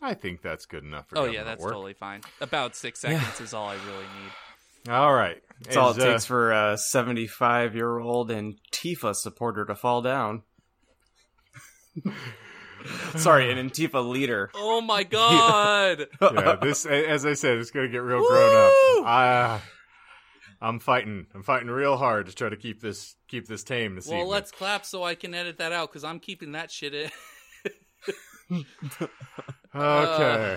I think that's good enough for that. Oh yeah, that's work. totally fine. About six seconds is all I really need. All right. That's all it uh, takes for a 75 year old Antifa supporter to fall down. Sorry, an Antifa leader. Oh my god! yeah, this as I said, it's gonna get real grown up. I, I'm fighting. I'm fighting real hard to try to keep this keep this tame this well, evening. let's clap so I can edit that out because I'm keeping that shit in. Okay. Uh,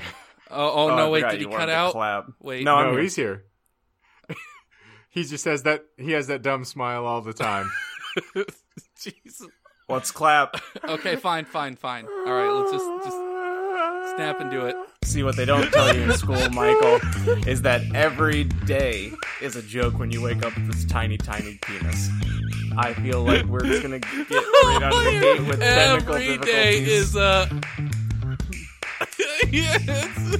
oh, oh, no! Oh, wait, did he cut out? Clap. Wait, No, I'm no, here. he's here. he just has that. He has that dumb smile all the time. Jesus. Let's clap. Okay, fine, fine, fine. All right, let's just just snap and do it. See what they don't tell you in school, Michael, is that every day is a joke when you wake up with this tiny, tiny penis. I feel like we're just gonna get right out of the gate with technical Every difficulties. day is uh yes.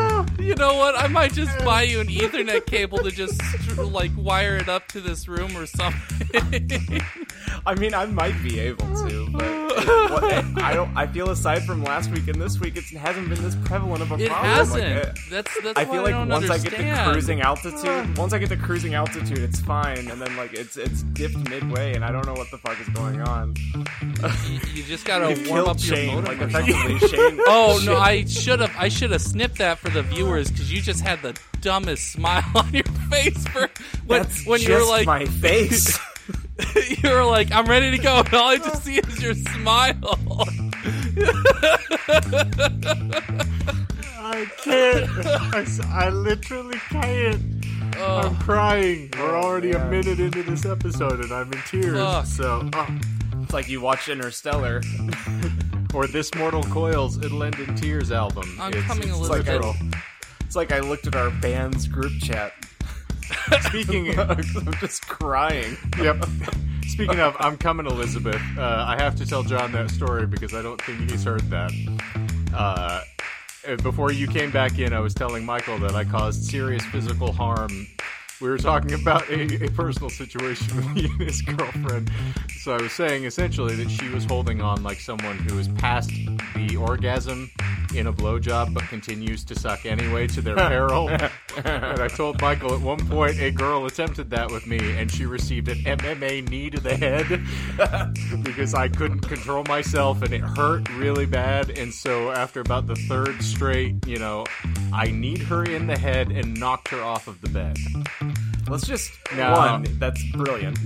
you know what? I might just buy you an Ethernet cable to just like wire it up to this room or something. I mean, I might be able to, but what, I don't. I feel aside from last week and this week, it hasn't been this prevalent of a it problem. hasn't. Like, uh, that's that's I feel like don't once I get to cruising altitude, once I get to cruising altitude, it's fine, and then like it's it's dipped midway, and I don't know what the fuck is going on. you, you just gotta You warm killed up your motor. like effectively Shane. Oh no! I should have. I should have snipped that for the viewers because you just had the dumbest smile on your face for when, That's when you were like my face. you were like I'm ready to go, and all I just see is your smile. I can't. I literally can't. Oh. I'm crying. We're oh, already a minute into this episode, and I'm in tears. Fuck. So, oh. it's like you watched Interstellar. or this Mortal Coil's "It'll End in Tears" album. I'm It's- coming, it's like literal. It's like I looked at our band's group chat. Speaking. I'm just crying. Yep. Speaking of, I'm coming, Elizabeth. Uh, I have to tell John that story because I don't think he's heard that. Uh, before you came back in, I was telling Michael that I caused serious physical harm. We were talking about a, a personal situation with me and his girlfriend. So I was saying essentially that she was holding on like someone who is past the orgasm in a blowjob but continues to suck anyway to their peril. and I told Michael at one point a girl attempted that with me and she received an MMA knee to the head because I couldn't control myself and it hurt really bad. And so after about the third straight, you know, I kneed her in the head and knocked her off of the bed. Let's just No. one. That's brilliant.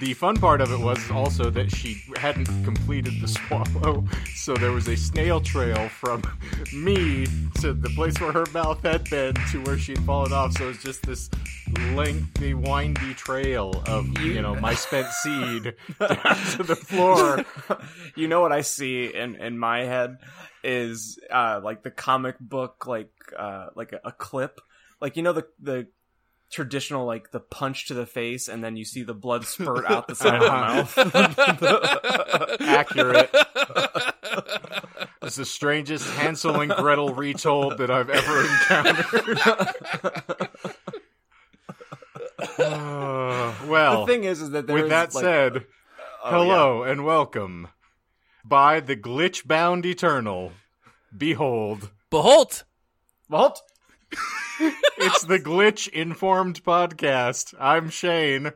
The fun part of it was also that she hadn't completed the swallow, so there was a snail trail from me to the place where her mouth had been to where she'd fallen off. So it was just this lengthy, windy trail of you know my spent seed down to the floor. you know what I see in in my head is uh like the comic book like uh like a, a clip like you know the the traditional like the punch to the face and then you see the blood spurt out the side of the mouth Accurate. It's the strangest Hansel and Gretel retold that I've ever encountered. Uh, well, the thing is is that there with is, that like- said, oh, hello and welcome. By the glitch bound eternal, behold, Behold, yeah. Walt it's the glitch informed podcast. I'm Shane.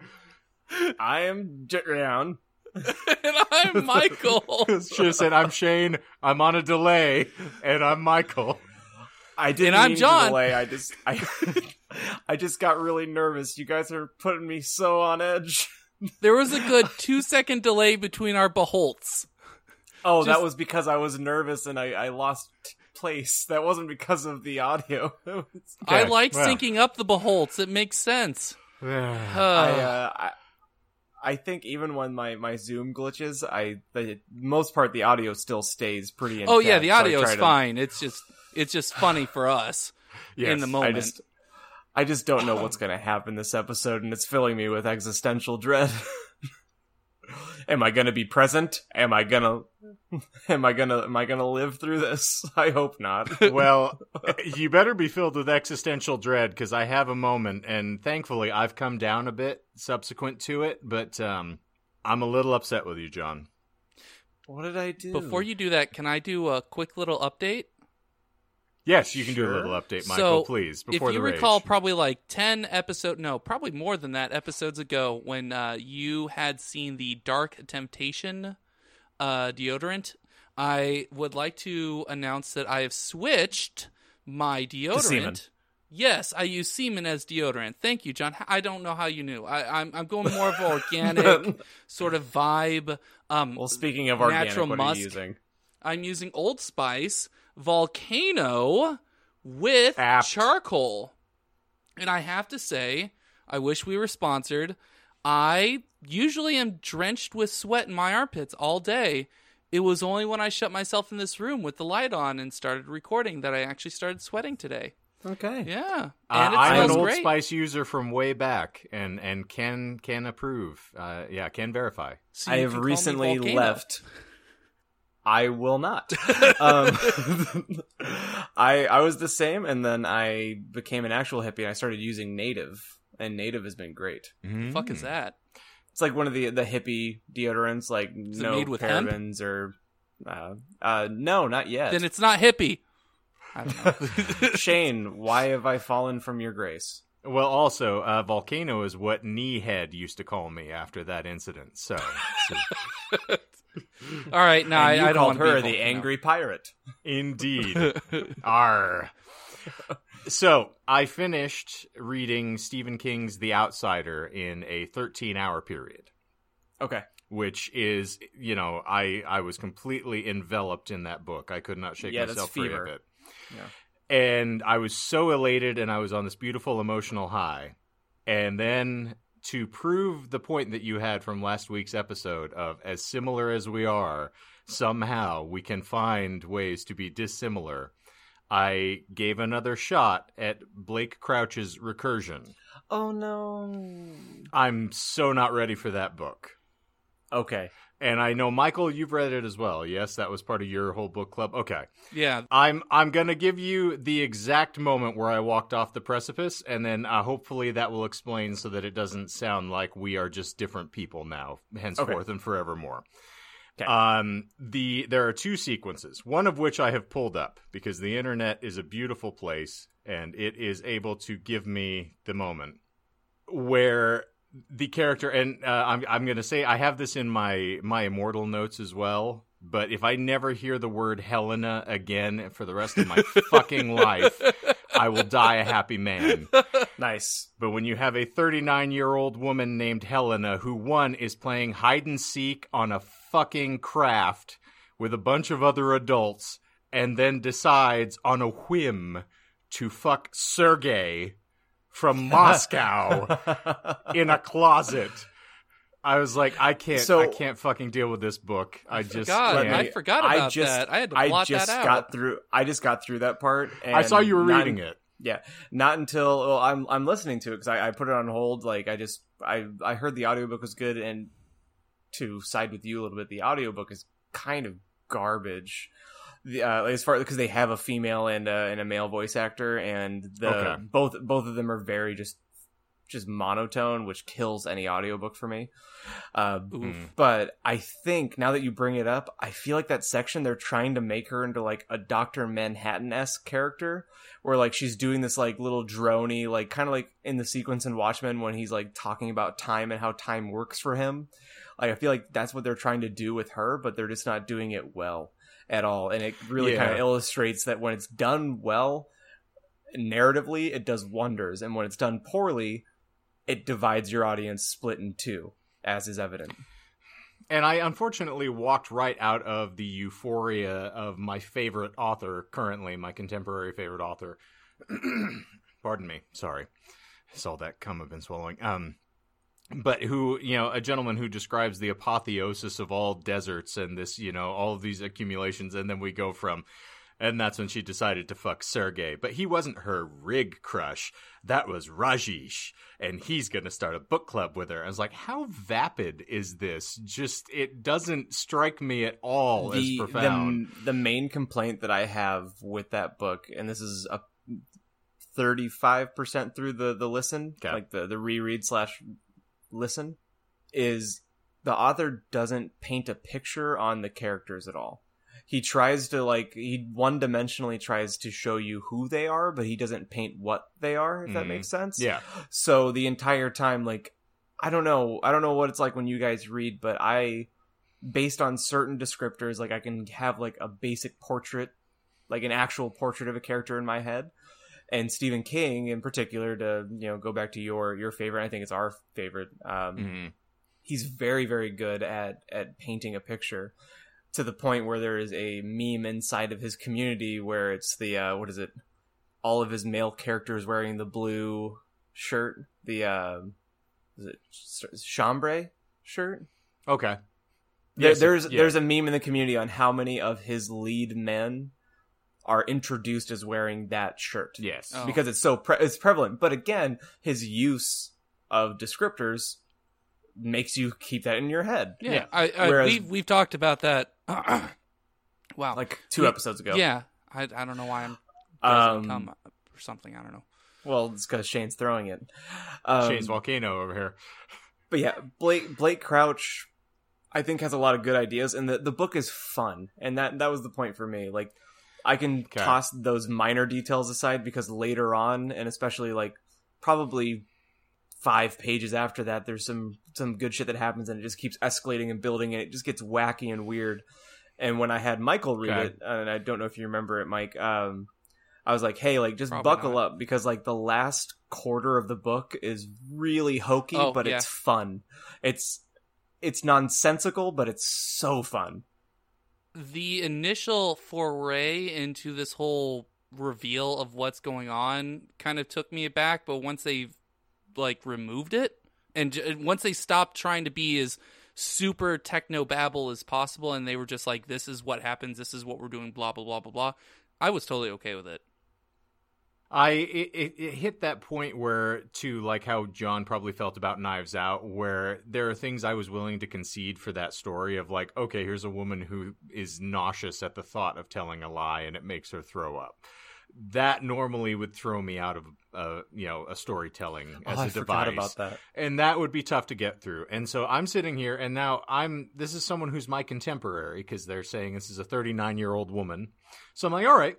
I am down and I'm Michael. Should have said I'm Shane. I'm on a delay, and I'm Michael. I didn't And I'm John. delay. I just I I just got really nervous. You guys are putting me so on edge. there was a good two second delay between our beholds. Oh, that was because I was nervous and I, I lost place. That wasn't because of the audio. It was- I like well. syncing up the beholds. It makes sense. Uh, I, Uh, I I think even when my, my Zoom glitches, I the most part the audio still stays pretty. Intact, oh yeah, the audio try is to- fine. It's just it's just funny for us in yes. the I moment. just I just don't know what's gonna happen this episode, and it's filling me with existential dread. am I gonna be present? Am I gonna am I gonna am I gonna live through this? I hope not. well, you better be filled with existential dread because I have a moment, and thankfully I've come down a bit subsequent to it. But um, I'm a little upset with you, John. What did I do? Before you do that, can I do a quick little update? Yes, you can do a little update, Michael, So, please. Before if you the rage. recall, probably like ten episode, no, probably more than that episodes ago, when uh, you had seen the Dark Temptation uh, deodorant, I would like to announce that I have switched my deodorant. Yes, I use semen as deodorant. Thank you, John. I don't know how you knew. I, I'm I'm going more of an organic sort of vibe. Um, well, speaking of organic, Natural what are musk. you using? I'm using Old Spice Volcano with Apt. charcoal. And I have to say, I wish we were sponsored. I usually am drenched with sweat in my armpits all day. It was only when I shut myself in this room with the light on and started recording that I actually started sweating today. Okay. Yeah. Uh, And it I'm an Old great. Spice user from way back, and and can can approve. Uh, yeah, can verify. So I have can call me recently left. I will not. um, I I was the same, and then I became an actual hippie. and I started using Native, and Native has been great. Fuck Hmm. is that? It's like one of the the hippie deodorants, like it no made with hemp? parabens or. Uh, uh, no, not yet. Then it's not hippie. I don't know. Shane, why have I fallen from your grace? Well, also, uh, Volcano is what Kneehead used to call me after that incident. So, so- All right, now And I, you I don't called her be the angry pirate. indeed, R. So I finished reading Stephen King's The Outsider in a 13-hour period. Okay. which is you know i i was completely enveloped in that book i could not shake Yeah, myself free fever. of it Yeah. and i was so elated and i was on this beautiful emotional high and then to prove the point that you had from last week's episode of as similar as we are somehow we can find ways to be dissimilar i gave another shot at blake crouch's recursion Oh no. i'm so not ready for that book Okay. and I know Michael, you've read it as well. Yes, that was part of your whole book club. Okay, Yeah, I'm I'm gonna give you the exact moment where I walked off the precipice, and then uh, hopefully that will explain so that it doesn't sound like we are just different people now, henceforth and forevermore. Okay. Um, the there are two sequences, one of which I have pulled up because the internet is a beautiful place and it is able to give me the moment where the character and uh, I'm I'm gonna say I have this in my my immortal notes as well. But if I never hear the word Helena again for the rest of my fucking life, I will die a happy man. Nice. But when you have a 39 year old woman named Helena who one is playing hide and seek on a fucking craft with a bunch of other adults and then decides on a whim to fuck Sergey from Moscow in a closet. I was like, I can't, So- I can't fucking deal with this book. I just, God, can't. I me- forgot I about just- that. I had to I blot just that out. got through. I just got through that part. And I saw you were not- reading it. Yeah, not until well, I'm I'm listening to it because I, I put it on hold. Like I just I I heard the audiobook was good, and to side with you a little bit, the audiobook is kind of garbage. The, uh, as far because they have a female and a, and a male voice actor, and the Okay. both both of them are very just just monotone, which kills any audiobook for me. Uh, Mm. but I think now that you bring it up, I feel like that section they're trying to make her into like a Doctor Manhattan esque character, where like she's doing this like little drony, like kind of like in the sequence in Watchmen when he's like talking about time and how time works for him. Like I feel like that's what they're trying to do with her, but they're just not doing it well at all, and it really kind of illustrates that when it's done well, narratively, it does wonders, and when it's done poorly, it divides your audience split in two, as is evident. And I unfortunately walked right out of the euphoria of my favorite author currently, my contemporary favorite author. Pardon me, sorry. Saw that cum I've been swallowing. Um, but who, you know, a gentleman who describes the apotheosis of all deserts and this, you know, all of these accumulations, and then we go from, and that's when she decided to fuck Sergey. But he wasn't her rig crush. That was Rajesh, and he's going to start a book club with her. I was like, how vapid is this? Just, it doesn't strike me at all as profound. The, the main complaint that I have with that book, and this is a thirty-five percent through the the listen, Okay. like the the reread slash listen, is the author doesn't paint a picture on the characters at all. He tries to like he one dimensionally tries to show you who they are, but he doesn't paint what they are. If that Mhm. makes sense. Yeah. So the entire time, like, I don't know, I don't know what it's like when you guys read, but I, based on certain descriptors, like I can have like a basic portrait, like an actual portrait of a character in my head. And Stephen King, in particular, to you know go back to your your favorite, I think it's our favorite. Um, Mhm. he's very very good at at painting a picture to the point where there is a meme inside of his community where it's the uh what is it all of his male characters wearing the blue shirt the uh is it chambray shirt Okay. there, Yes, there's yeah. there's a meme in the community on how many of his lead men are introduced as wearing that shirt Yes. Oh. because it's so pre- it's prevalent. But again, his use of descriptors makes you keep that in your head. Yeah, Yeah. I, I, Whereas- we've we've talked about that. wow. Like two We- episodes ago. Yeah, I, I don't know why I'm Um, come or something. I don't know. Well, it's because Shane's throwing it. Um, Shane's volcano over here. but yeah, Blake Blake Crouch, I think has a lot of good ideas, and the the book is fun, and that that was the point for me. Like, I can Okay. toss those minor details aside because later on, and especially like probably five pages after that, there's some some good shit that happens, and it just keeps escalating and building, and it just gets wacky and weird. And when I had Michael read Okay. it, and I don't know if you remember it, Mike, um, I was like, "Hey, like, just Probably buckle not. up because like the last quarter of the book is really hokey, Oh, but yeah. it's fun. It's it's nonsensical, but it's so fun. The initial foray into this whole reveal of what's going on kind of took me aback, but once they like removed it and j- once they stopped trying to be as super techno babble as possible and they were just like this is what happens, this is what we're doing blah blah blah blah blah. I was totally okay with it. I it, it, it hit that point where to like how John probably felt about Knives Out, where there are things I was willing to concede for that story of like, okay, here's a woman who is nauseous at the thought of telling a lie and it makes her throw up. That normally would throw me out of uh, you know a storytelling as oh, a I device about that. and that would be tough to get through. And so I'm sitting here, and now I'm. This is someone who's my contemporary because they're saying this is a 39 year old woman. So I'm like, all right,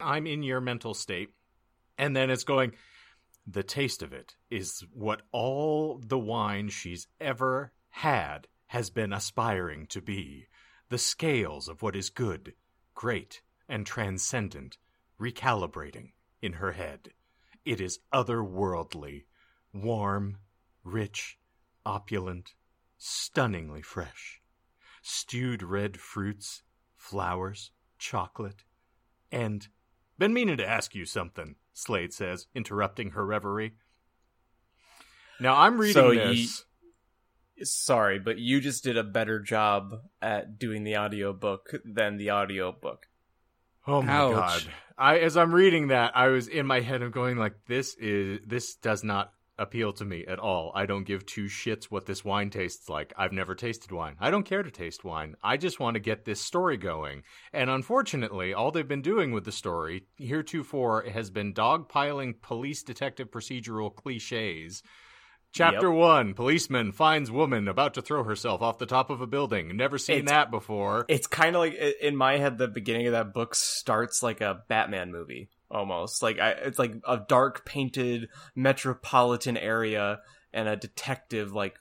I'm in your mental state, and then it's going. The taste of it is what all the wine she's ever had has been aspiring to be. The scales of what is good, great, and transcendent recalibrating in her head. It is otherworldly, warm, rich, opulent, stunningly fresh. Stewed red fruits, flowers, chocolate, and. Been meaning to ask you something, Slade says, interrupting her reverie. Now I'm reading So this. Sorry, but you just did a better job at doing the audiobook than the audiobook. Oh my Ouch. god. I as I'm reading that, I was in my head I'm going like this is this does not appeal to me at all. I don't give two shits what this wine tastes like. I've never tasted wine. I don't care to taste wine. I just want to get this story going. And unfortunately, all they've been doing with the story heretofore has been dogpiling police detective procedural cliches. Chapter Yep. 1 Policeman finds woman about to throw herself off the top of a building. Never seen It's- that before. It's kind of like in my head, the beginning of that book starts like a Batman movie almost. Like I, it's like a dark painted metropolitan area and a detective like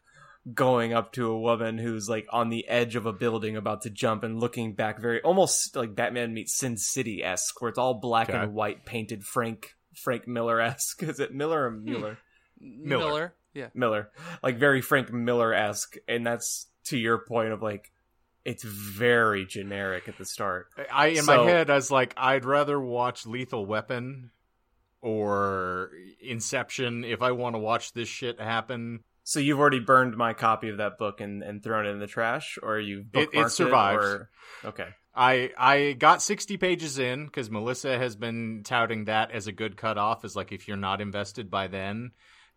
going up to a woman who's like on the edge of a building about to jump and looking back very almost like Batman meets Sin City esque, where it's all black Okay. and white painted Frank Frank Miller esque. Is it Miller or hmm. Mueller? Miller. Yeah. Miller, like very Frank Miller esque, and that's to your point of like it's very generic at the start. I in So- my head I was like, I'd rather watch Lethal Weapon or Inception if I want to watch this shit happen. So you've already burned my copy of that book and, and thrown it in the trash, or you've It- it survives. or... Okay, I I got sixty pages in because Melissa has been touting that as a good cutoff. Is like if you're not invested by then,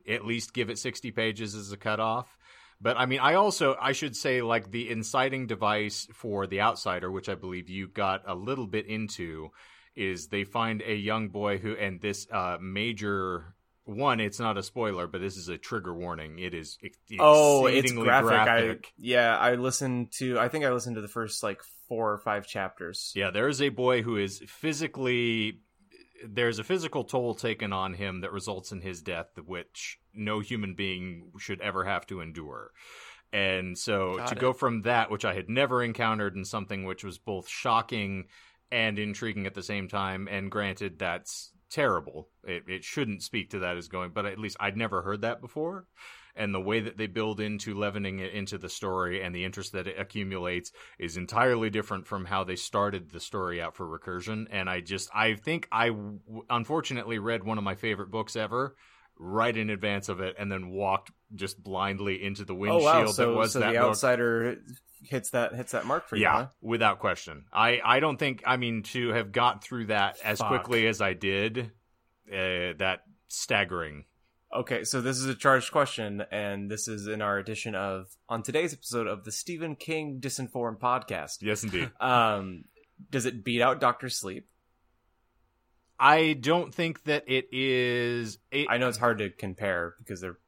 at least give it sixty pages as a cutoff. But I mean, I also I should say like the inciting device for the outsider, which I believe you got a little bit into, is they find a young boy who and this uh, major one, it's not a spoiler, but this is a trigger warning. It is Oh, it's graphic. graphic. I yeah, I listened to. I think I listened to the first like four or five chapters. Yeah, there is a boy who is physically. There's a physical toll taken on him that results in his death, which no human being should ever have to endure. And so Got to it. go from that, which I had never encountered, in something which was both shocking and intriguing at the same time, and granted, that's terrible. It, it shouldn't speak to that as going, but at least I'd never heard that before. And the way that they build into leavening it into the story and the interest that it accumulates is entirely different from how they started the story out for recursion. And I just, I think I w- unfortunately read one of my favorite books ever right in advance of it and then walked just blindly into the windshield Oh wow! So, that was so that the book. outsider hits that hits that mark for you. Yeah, huh? without question. I, I don't think I mean to have got through that as Fuck. quickly as I did. Uh, that staggering. Okay, so this is a charged question, and this is in our edition of on today's episode of the Stephen King Disinformed podcast. Yes, indeed. Um, does it beat out Doctor Sleep? I don't think that it is. It, I know it's hard to compare because they're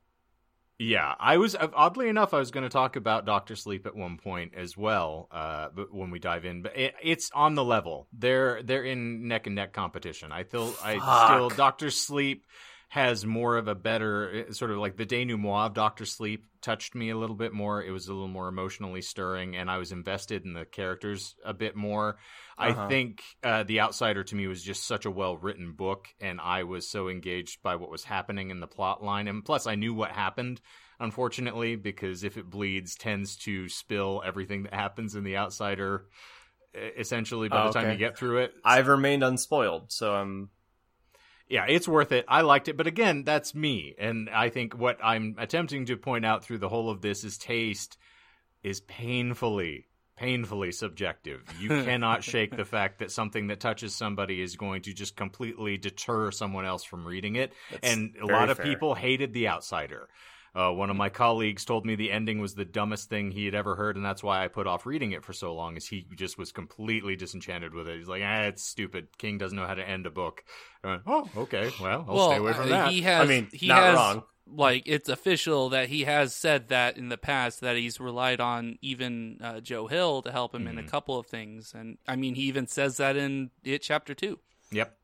Yeah, I was oddly enough, I was going to talk about Doctor Sleep at one point as well, uh, but when we dive in, but it, it's on the level. They're they're in neck and neck competition. I feel I still Doctor Sleep has more of a better uh, sort of like the denouement of Doctor Sleep touched me a little bit more. It was a little more emotionally stirring, and I was invested in the characters a bit more. I Uh-huh. think uh, The Outsider to me was just such a well written book, and I was so engaged by what was happening in the plot line. And plus, I knew what happened, unfortunately, because if it bleeds, tends to spill everything that happens in The Outsider. Essentially, by Oh, the time you get through it, I've remained unspoiled, so I'm yeah, it's worth it. I liked it, but again, that's me, and I think what I'm attempting to point out through the whole of this is taste is painfully, painfully subjective. You cannot shake the fact that something that touches somebody is going to just completely deter someone else from reading it. That's and a lot of fair. people hated The Outsider. Uh, one of my colleagues told me the ending was the dumbest thing he had ever heard, and that's why I put off reading it for so long. Is he just was completely disenchanted with it? He's like, "Ah, it's stupid. King doesn't know how to end a book." I went, "Oh, okay. Well, I'll well, stay away from uh, that." he has. I mean, he not has, wrong. Like it's official that he has said that in the past that he's relied on even uh, Joe Hill to help him in a Mhm. couple of things, and I mean he even says that in it chapter two. Yep.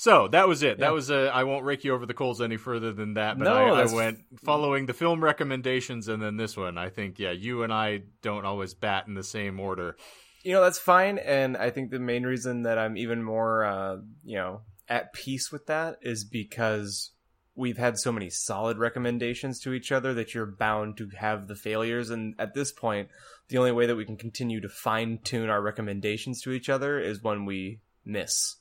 So that was it. Yeah. That was uh, I won't rake you over the coals any further than that. But No, I, I went following the film recommendations and then this one. I think yeah, you and I don't always bat in the same order. you know that's fine and i think the main reason that i'm even more uh you know at peace with that is because we've had so many solid recommendations to each other that you're bound to have the failures and at this point the only way that we can continue to fine tune our recommendations to each other is when we miss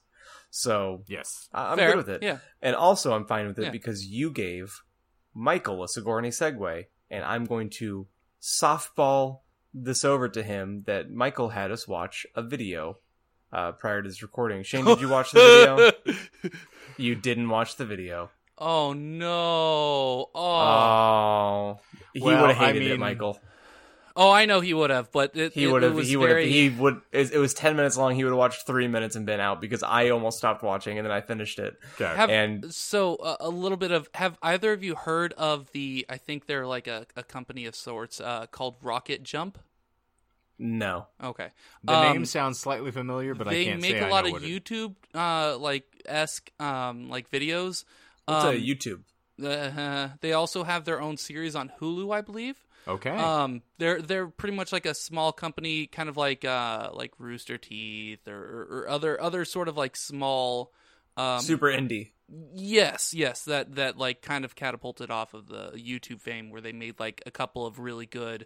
so Yes. I- i'm Fair. good with it Yeah. and also i'm fine with it Yeah. because you gave michael a sigourney segue and i'm going to softball this over to him that michael had us watch a video uh, prior to this recording shane did you watch the video you didn't watch the video oh no! Oh, oh he Well, would have I hated it mean- michael oh, I know he would have, but it, he would have he would have very- he would it, it was 10 minutes long he would have watched three minutes and been out because i almost stopped watching and then i finished it Okay. Have, And- so uh, a little bit of have either of you heard of the? I think they're like a, a company of sorts uh, called Rocket Jump. no Okay, the um, name sounds slightly familiar, but they I can't make say a I lot of YouTube uh, like esque um, like videos. it's Um, a youtube uh, they also have their own series on Hulu, I believe. Okay. Um, they're they're pretty much like a small company, kind of like uh like Rooster Teeth or, or other other sort of like small. Um, super indie Yes, yes, that that like kind of catapulted off of the YouTube fame where they made like a couple of really good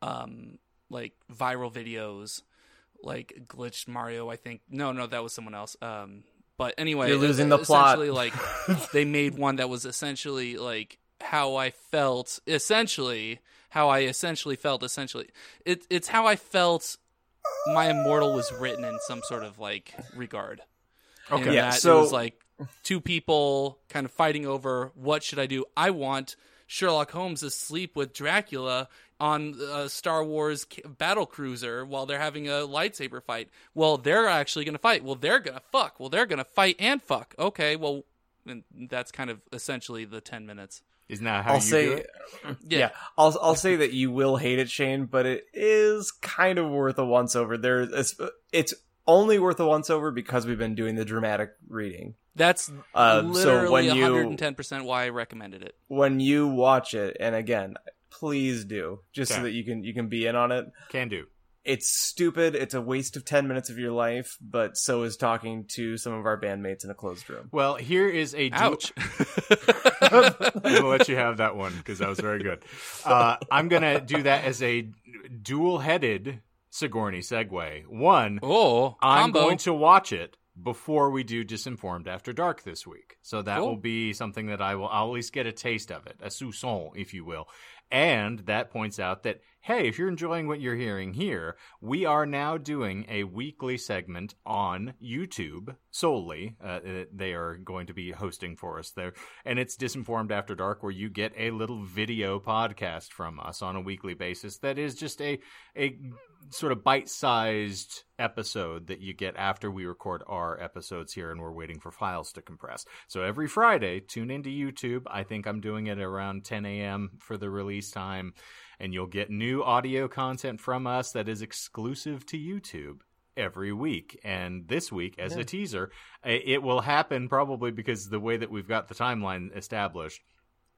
um like viral videos like glitched Mario, I think. No, no, that was someone else. Um but anyway, You're losing the plot. like they made one that was essentially like how I felt essentially how I essentially felt essentially. It it's how I felt my immortal was written in some sort of like regard Okay. Yeah, so- it was like two people kind of fighting over what should I do. I want Sherlock Holmes asleep with Dracula on a Star Wars battle cruiser while they're having a lightsaber fight. Well, they're actually going to fight. Well, they're going to fuck. Well, they're going to fight and fuck. Okay, well, and that's kind of essentially the ten minutes. Isn't that how I'll you do say, it? Yeah. yeah. I'll I'll say that you will hate it, Shane, but it is kind of worth a once over. There, it's, it's only worth a once over because we've been doing the dramatic reading. That's uh, so literally when you- 110 percent why I recommended it. When you watch it, and again, please do, just so that you can you can be in on it. Can do. It's stupid. It's a waste of ten minutes of your life, but so is talking to some of our bandmates in a closed room. Well, here is a du- Ouch. I'm gonna let you have that one because that was very good. Uh, I'm gonna do that as a dual-headed Sigourney segue. One, oh, I'm combo. going to watch it before we do Disinformed After Dark this week. So that Cool. will be something that I will I'll at least get a taste of it, a soupçon, if you will. And that points out that, hey, if you're enjoying what you're hearing here, we are now doing a weekly segment on YouTube solely. Uh, they are going to be hosting for us there. And it's Disinformed After Dark, where you get a little video podcast from us on a weekly basis that is just a, a sort of bite-sized episode that you get after we record our episodes here and we're waiting for files to compress. So every Friday, tune into YouTube. I think I'm doing it around 10 a.m. for the release time and you'll get new audio content from us that is exclusive to YouTube every week. And this week, as Yeah. a teaser, it will happen probably because the way that we've got the timeline established,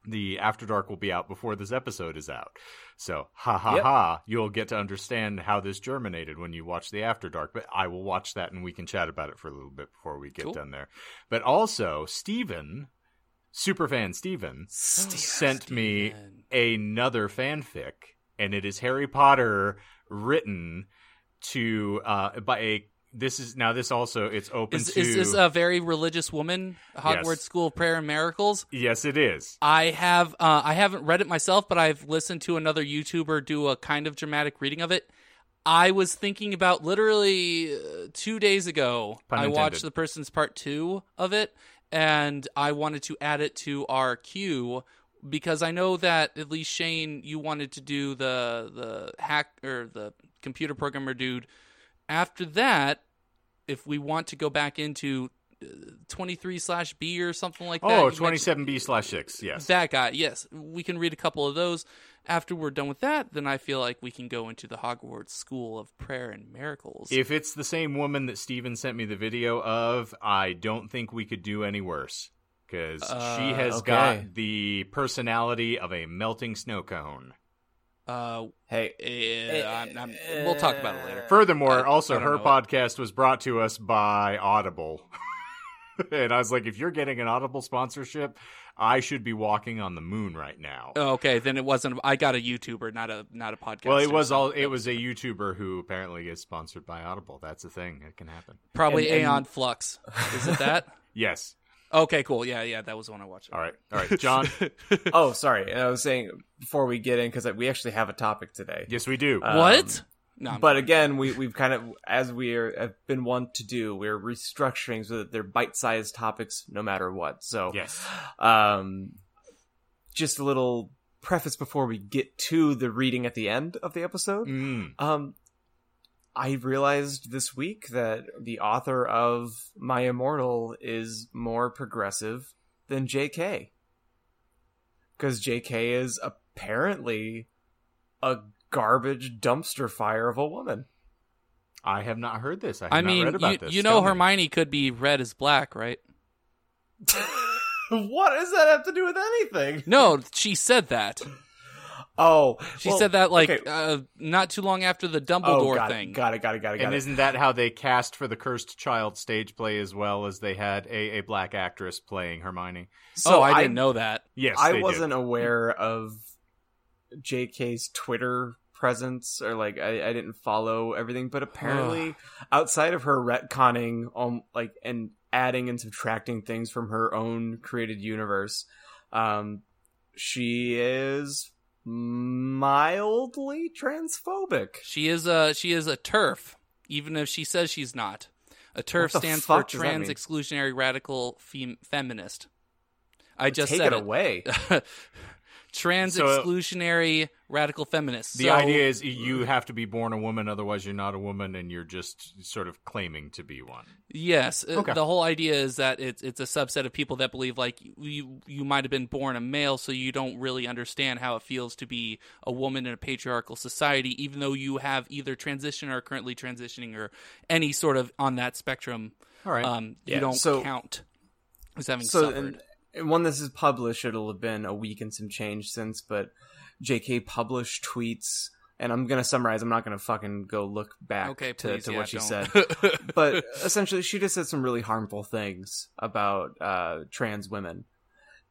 the After Dark will be out before this episode is out. So, ha ha Yep. ha, you'll get to understand how this germinated when you watch the After Dark. But I will watch that and we can chat about it for a little bit before we get Cool. done there. But also, Steven, superfan Steven, sent me another fanfic, and it is Harry Potter written to uh by a this is now this also it's open Is, to is this a very religious woman? Hogwarts Yes. School of Prayer and Miracles. yes it is I have uh, I haven't read it myself, but I've listened to another YouTuber do a kind of dramatic reading of it. I was thinking about literally uh, two days ago. I watched the person's part two of it, and I wanted to add it to our queue because I know that at least Shane, you wanted to do the the hack or the computer programmer dude. After that, if we want to go back into uh, twenty three slash B or something like that, oh 27b slash 6 yes that guy, yes. We can read a couple of those. After we're done with that, then I feel like we can go into the Hogwarts School of Prayer and Miracles. if it's the same woman that Steven sent me the video of I don't think we could do any worse because she Uh, has okay. got the personality of a melting snow cone uh, Hey, eh, I'm, I'm, we'll talk about it later. Furthermore, I- also I her know. podcast was brought to us by Audible. and I was like, if you're getting an Audible sponsorship, I should be walking on the moon right now. Oh, okay, then it wasn't. I got a YouTuber, not a not a podcast. well, it was all it was a YouTuber who apparently gets sponsored by Audible. That's a thing. It can happen. probably and- and- Aeon Flux. Is it that? Yes. okay, cool. Yeah, yeah, that was the one I watched. All right. All right. John. oh, sorry. I was saying before we get in because we actually have a topic today. yes, we do. Uh, what? No, I'm- But again, we we've kind of as we are, have been wont to do, we're restructuring so that they're bite-sized topics no matter what. So, yes. um, just a little preface before we get to the reading at the end of the episode. Mm. Um, I realized this week that the author of My Immortal is more progressive than J.K. Because J.K. is apparently a garbage dumpster fire of a woman. I have not heard this. I have I not mean, read about you, this. you Tell know me. Hermione could be read as black, right? what does that have to do with anything? No, she said that. Oh, She well, said that like okay. uh, not too long after the oh, Dumbledore got thing. It, got it, got it, got it, got And it. isn't that how they cast for the Cursed Child stage play as well as they had a, a black actress playing Hermione? oh, I didn't know that. Yes, I they wasn't aware of JK's Twitter presence or like I, I didn't follow everything, but apparently outside of her retconning um like and adding and subtracting things from her own created universe, um she is mildly transphobic. She is a she is a TERF, even if she says she's not. A TERF stands for fuck does that trans exclusionary radical fem- feminist. I just Take said it away. trans So- exclusionary radical feminists. The So- idea is you have to be born a woman, otherwise you're not a woman, and you're just sort of claiming to be one. Yes, uh, Okay. the whole idea is that it's it's a subset of people that believe like you you might have been born a male, so you don't really understand how it feels to be a woman in a patriarchal society, even though you have either transitioned or are currently transitioning or any sort of on that spectrum. All right. Um, Yeah, you don't so- count as having so suffered. and, and when this is published it'll have been a week and some change since but jk published tweets and i'm gonna summarize i'm not gonna fucking go look back okay, to, please. to yeah, what she don't. said but essentially she just said some really harmful things about uh, trans women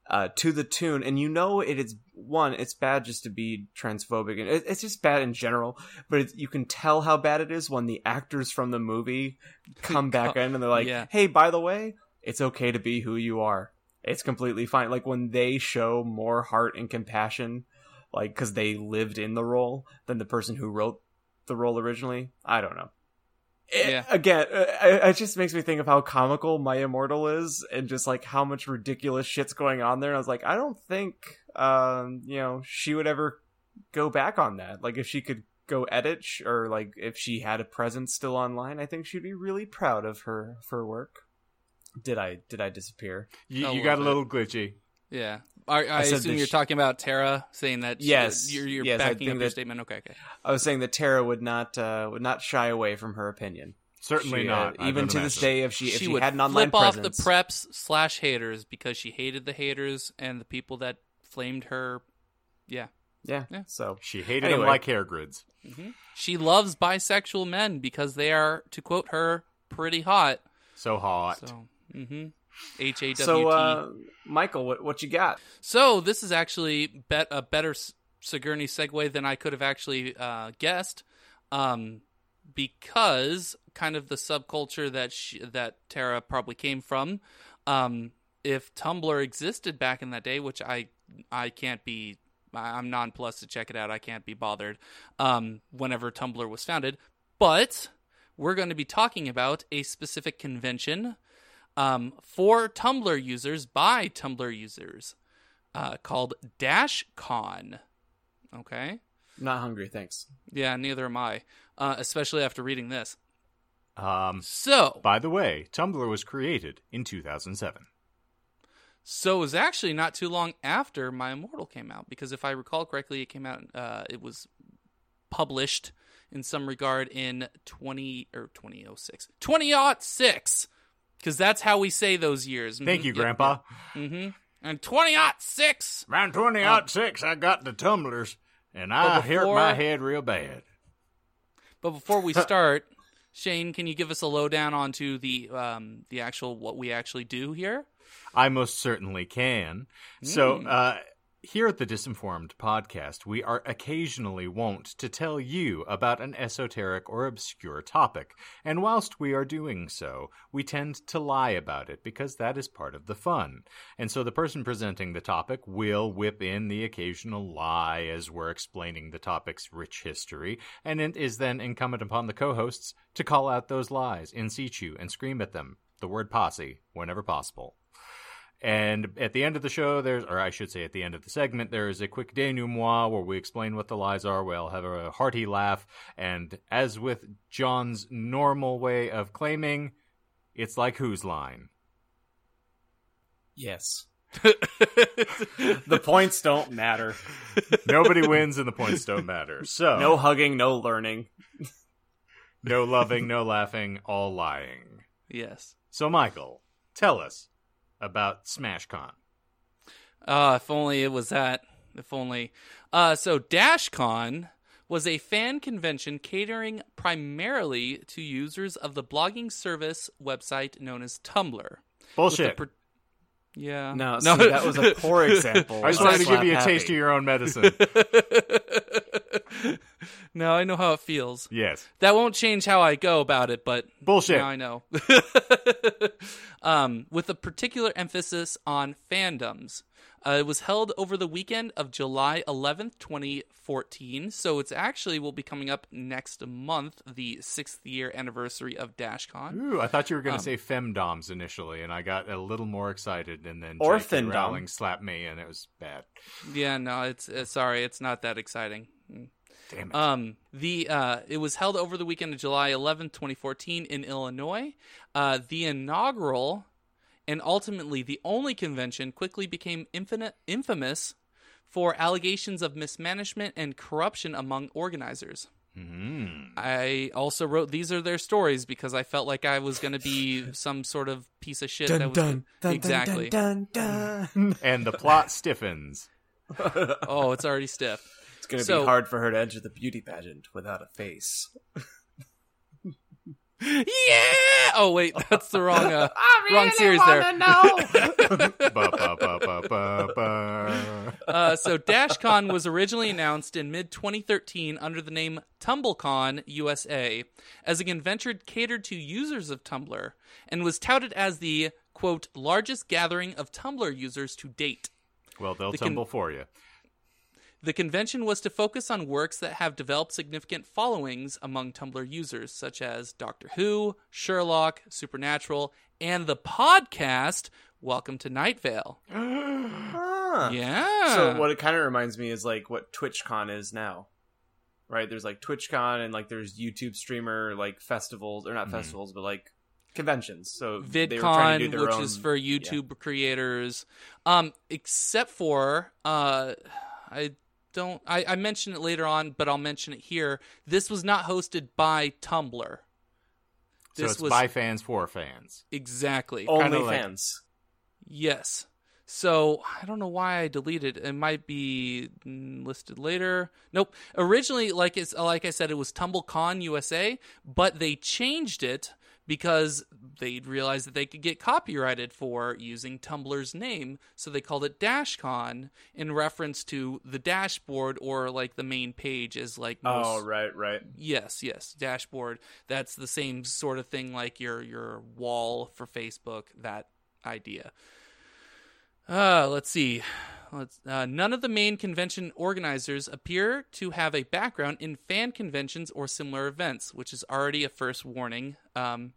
uh, to the tune and you know it is one it's bad just to be transphobic and it, it's just bad in general but you can tell how bad it is when the actors from the movie come back in and they're like Yeah. hey by the way it's okay to be who you are it's completely fine. Like when they show more heart and compassion like because they lived in the role than the person who wrote the role originally i don't know. It- Yeah. again it, it just makes me think of how comical my immortal is and just like how much ridiculous shit's going on there. And i was like i don't think um you know she would ever go back on that. Like if she could go edit sh- or like if she had a presence still online i think she'd be really proud of her for work did i did i disappear you a you got a little little glitchy. Yeah, I, I, I assume you're sh- talking about Tara saying that. she- Yes, you're, you're yes, backing think up your statement. Okay, okay. i was saying that tara would not uh would not shy away from her opinion Certainly She, uh, not. I even don't to this day if she if she, would had an online flip off presence the preps slash haters because she hated the haters and the people that flamed her. Yeah, yeah, Yeah. so She hated Anyway. him like hair grids. she loves bisexual men because they are, to quote her, pretty hot. So hot. So, mm-hmm. H A W T. so uh michael what what you got So this is actually bet a better Sigourney segue than I could have actually uh, guessed, um, because kind of the subculture that she, that Tara probably came from. Um, if Tumblr existed back in that day, which I I can't be, I'm nonplussed to check it out. I can't be bothered. Um, whenever Tumblr was founded, but we're going to be talking about a specific convention um, for Tumblr users by Tumblr users uh, called DashCon. Okay. not hungry thanks Yeah, neither am I, uh, especially after reading this. Um, So, by the way, Tumblr was created in 2007. so it was actually not too long after My Immortal came out, because if I recall correctly, it came out. Uh, it was published in some regard in twenty or twenty oh six, twenty six, because that's how we say those years. Thank you, Grandpa. Mm-hmm. And twenty six. Around twenty out six, I got the tumblers, and I But hurt my head real bad. But before we start, Shane, can you give us a lowdown onto the um, the actual what we actually do here? I most certainly can. So, uh, here at the Disinformed podcast, we are occasionally wont to tell you about an esoteric or obscure topic, and whilst we are doing so, we tend to lie about it because that is part of the fun. And so the person presenting the topic will whip in the occasional lie as we're explaining the topic's rich history, and it is then incumbent upon the co hosts to call out those lies in situ and scream at them, the word posse, whenever possible. And at the end of the show, there's, or I should say, at the end of the segment, there is a quick denouement where we explain what the lies are. We'll have a hearty laugh, and as with John's normal way of claiming, it's like whose line? yes the points don't matter Nobody wins, and the points don't matter. So no hugging no learning no loving, no laughing, all lying. Yes. So, Michael, tell us about SmashCon. Uh, if only it was that. If only. Uh, so DashCon was a fan convention catering primarily to users of the blogging service website known as Tumblr. With the Bullshit. Yeah. no, see, that was a poor example I just of wanted to give you a happy. taste of your own medicine. now I know how it feels. yes. That won't change how I go about it, but Bullshit. now I know. um, with a particular emphasis on fandoms. Uh, it was held over the weekend of July 11th, 2014. So it's actually will be coming up next month, the sixth year anniversary of DashCon. Ooh, I thought you were going Um, to say femdoms initially, and I got a little more excited, and then Or J.K. Findom. Rowling slapped me, and it was bad. Yeah, no, it's uh, sorry, it's not that exciting. Damn it. Um, the uh, it was held over the weekend of July 11th, 2014, in Illinois. Uh, the inaugural and ultimately the only convention quickly became infinite, infamous for allegations of mismanagement and corruption among organizers. Mhm. I also wrote these are their stories because I felt like I was going to be some sort of piece of shit. that was exactly. dun, dun, dun. And the plot stiffens. Oh, it's already stiff. It's gonna So- be hard for her to enter the beauty pageant without a face. Yeah. Oh wait, that's the wrong uh, wrong series there. Uh, so DashCon was originally announced in mid 2013 under the name TumblrCon USA as a convention catered to users of Tumblr and was touted as the quote largest gathering of Tumblr users to date. Well, they'll The con- tumble for you. The convention was to focus on works that have developed significant followings among Tumblr users, such as Doctor Who, Sherlock, Supernatural, and the podcast Welcome to Night Vale. Huh. Yeah. So what it kind of reminds me is like what TwitchCon is now. Right? There's like TwitchCon and like there's YouTube streamer like festivals or not Mhm. festivals but like conventions. So they were trying to do VidCon, which own- is for YouTube creators, um, except for uh, I don't. I, I mentioned it later on, but I'll mention it here. This was not hosted by Tumblr. So This it's was by fans for fans. exactly only like- fans. yes. So I don't know why I deleted. It might be listed later. Nope. Originally, like it's like I said, it was TumblrCon USA, but they changed it because they realized that they could get copyrighted for using Tumblr's name, so they called it DashCon in reference to the dashboard or like the main page is like most Oh right, right. Yes, yes, dashboard. That's the same sort of thing like your your wall for Facebook. That idea. Uh, let's see. Let's, uh, none of the main convention organizers appear to have a background in fan conventions or similar events, which is already a first warning. Um,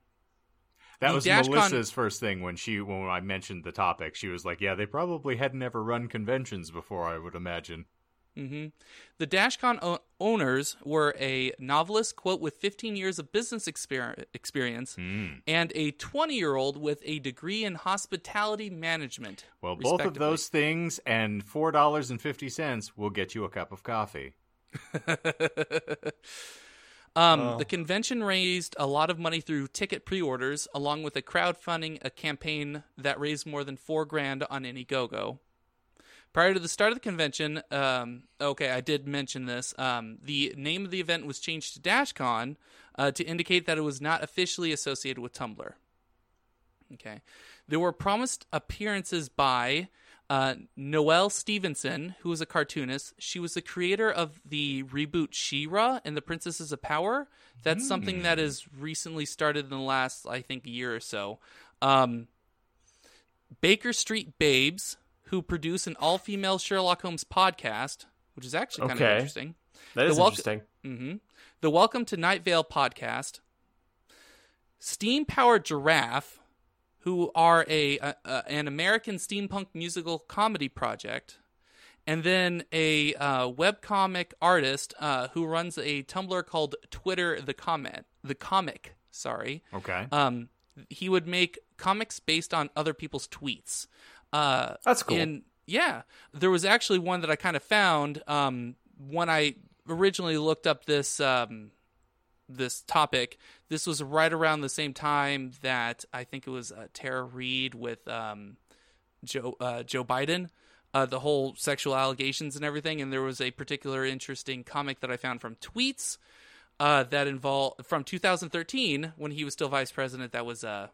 That The was DashCon Melissa's first thing when she when I mentioned the topic. She was like, "Yeah, they probably hadn't ever run conventions before, I would imagine." hmm The DashCon o- owners were a novelist, quote, with 15 years of business exper- experience Hmm. and a 20 year old with a degree in hospitality management. Well, both of those things and four dollars and fifty cents will get you a cup of coffee. um, Oh. The convention raised a lot of money through ticket pre-orders, along with a crowdfunding a campaign that raised more than four grand on Indiegogo. Prior to the start of the convention, um, okay, I did mention this. Um, the name of the event was changed to DashCon uh, to indicate that it was not officially associated with Tumblr. Okay, there were promised appearances by uh, Noelle Stevenson, who was a cartoonist. She was the creator of the reboot She-Ra and the Princesses of Power. That's something that has recently started in the last, I think, year or so. Um, Baker Street Babes, who produce an all-female Sherlock Holmes podcast, which is actually kind of interesting. That is The welc- interesting. hmm The Welcome to Night Vale podcast. Steam Powered Giraffe, who are a, a, a an American steampunk musical comedy project, and then a uh, webcomic artist uh, who runs a Tumblr called Twitter the Comment the Comic. Sorry, Okay. um, he would make comics based on other people's tweets. Uh, That's cool. and yeah, there was actually one that I kind of found um, when I originally looked up this um, this topic. This was right around the same time that I think it was uh, Tara Reade with um, Joe uh, Joe Biden. Uh, the whole sexual allegations and everything, and there was a particular interesting comic that I found from tweets uh, that involved from 2013 when he was still vice president. That was uh,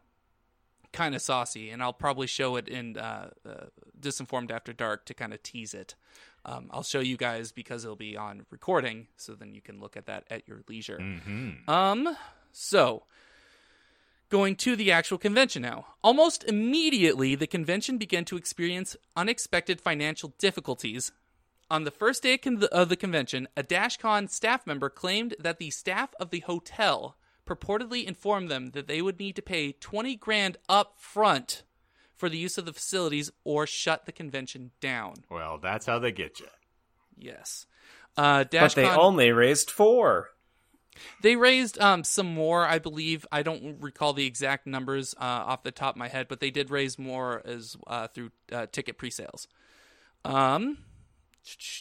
kind of saucy, and I'll probably show it in uh, uh, Disinformed After Dark to kind of tease it. Um, I'll show you guys because it'll be on recording, so then you can look at that at your leisure. hmm Um, so Going to the actual convention now. Almost immediately, the convention began to experience unexpected financial difficulties. On the first day of the convention, a DashCon staff member claimed that the staff of the hotel purportedly informed them that they would need to pay 20 grand up front for the use of the facilities or shut the convention down. Well, that's how they get you. Yes. Uh, But they DashCon- only raised four. They raised um, some more, I believe. I don't recall the exact numbers uh, off the top of my head, but they did raise more as uh, through uh, ticket pre-sales. Um,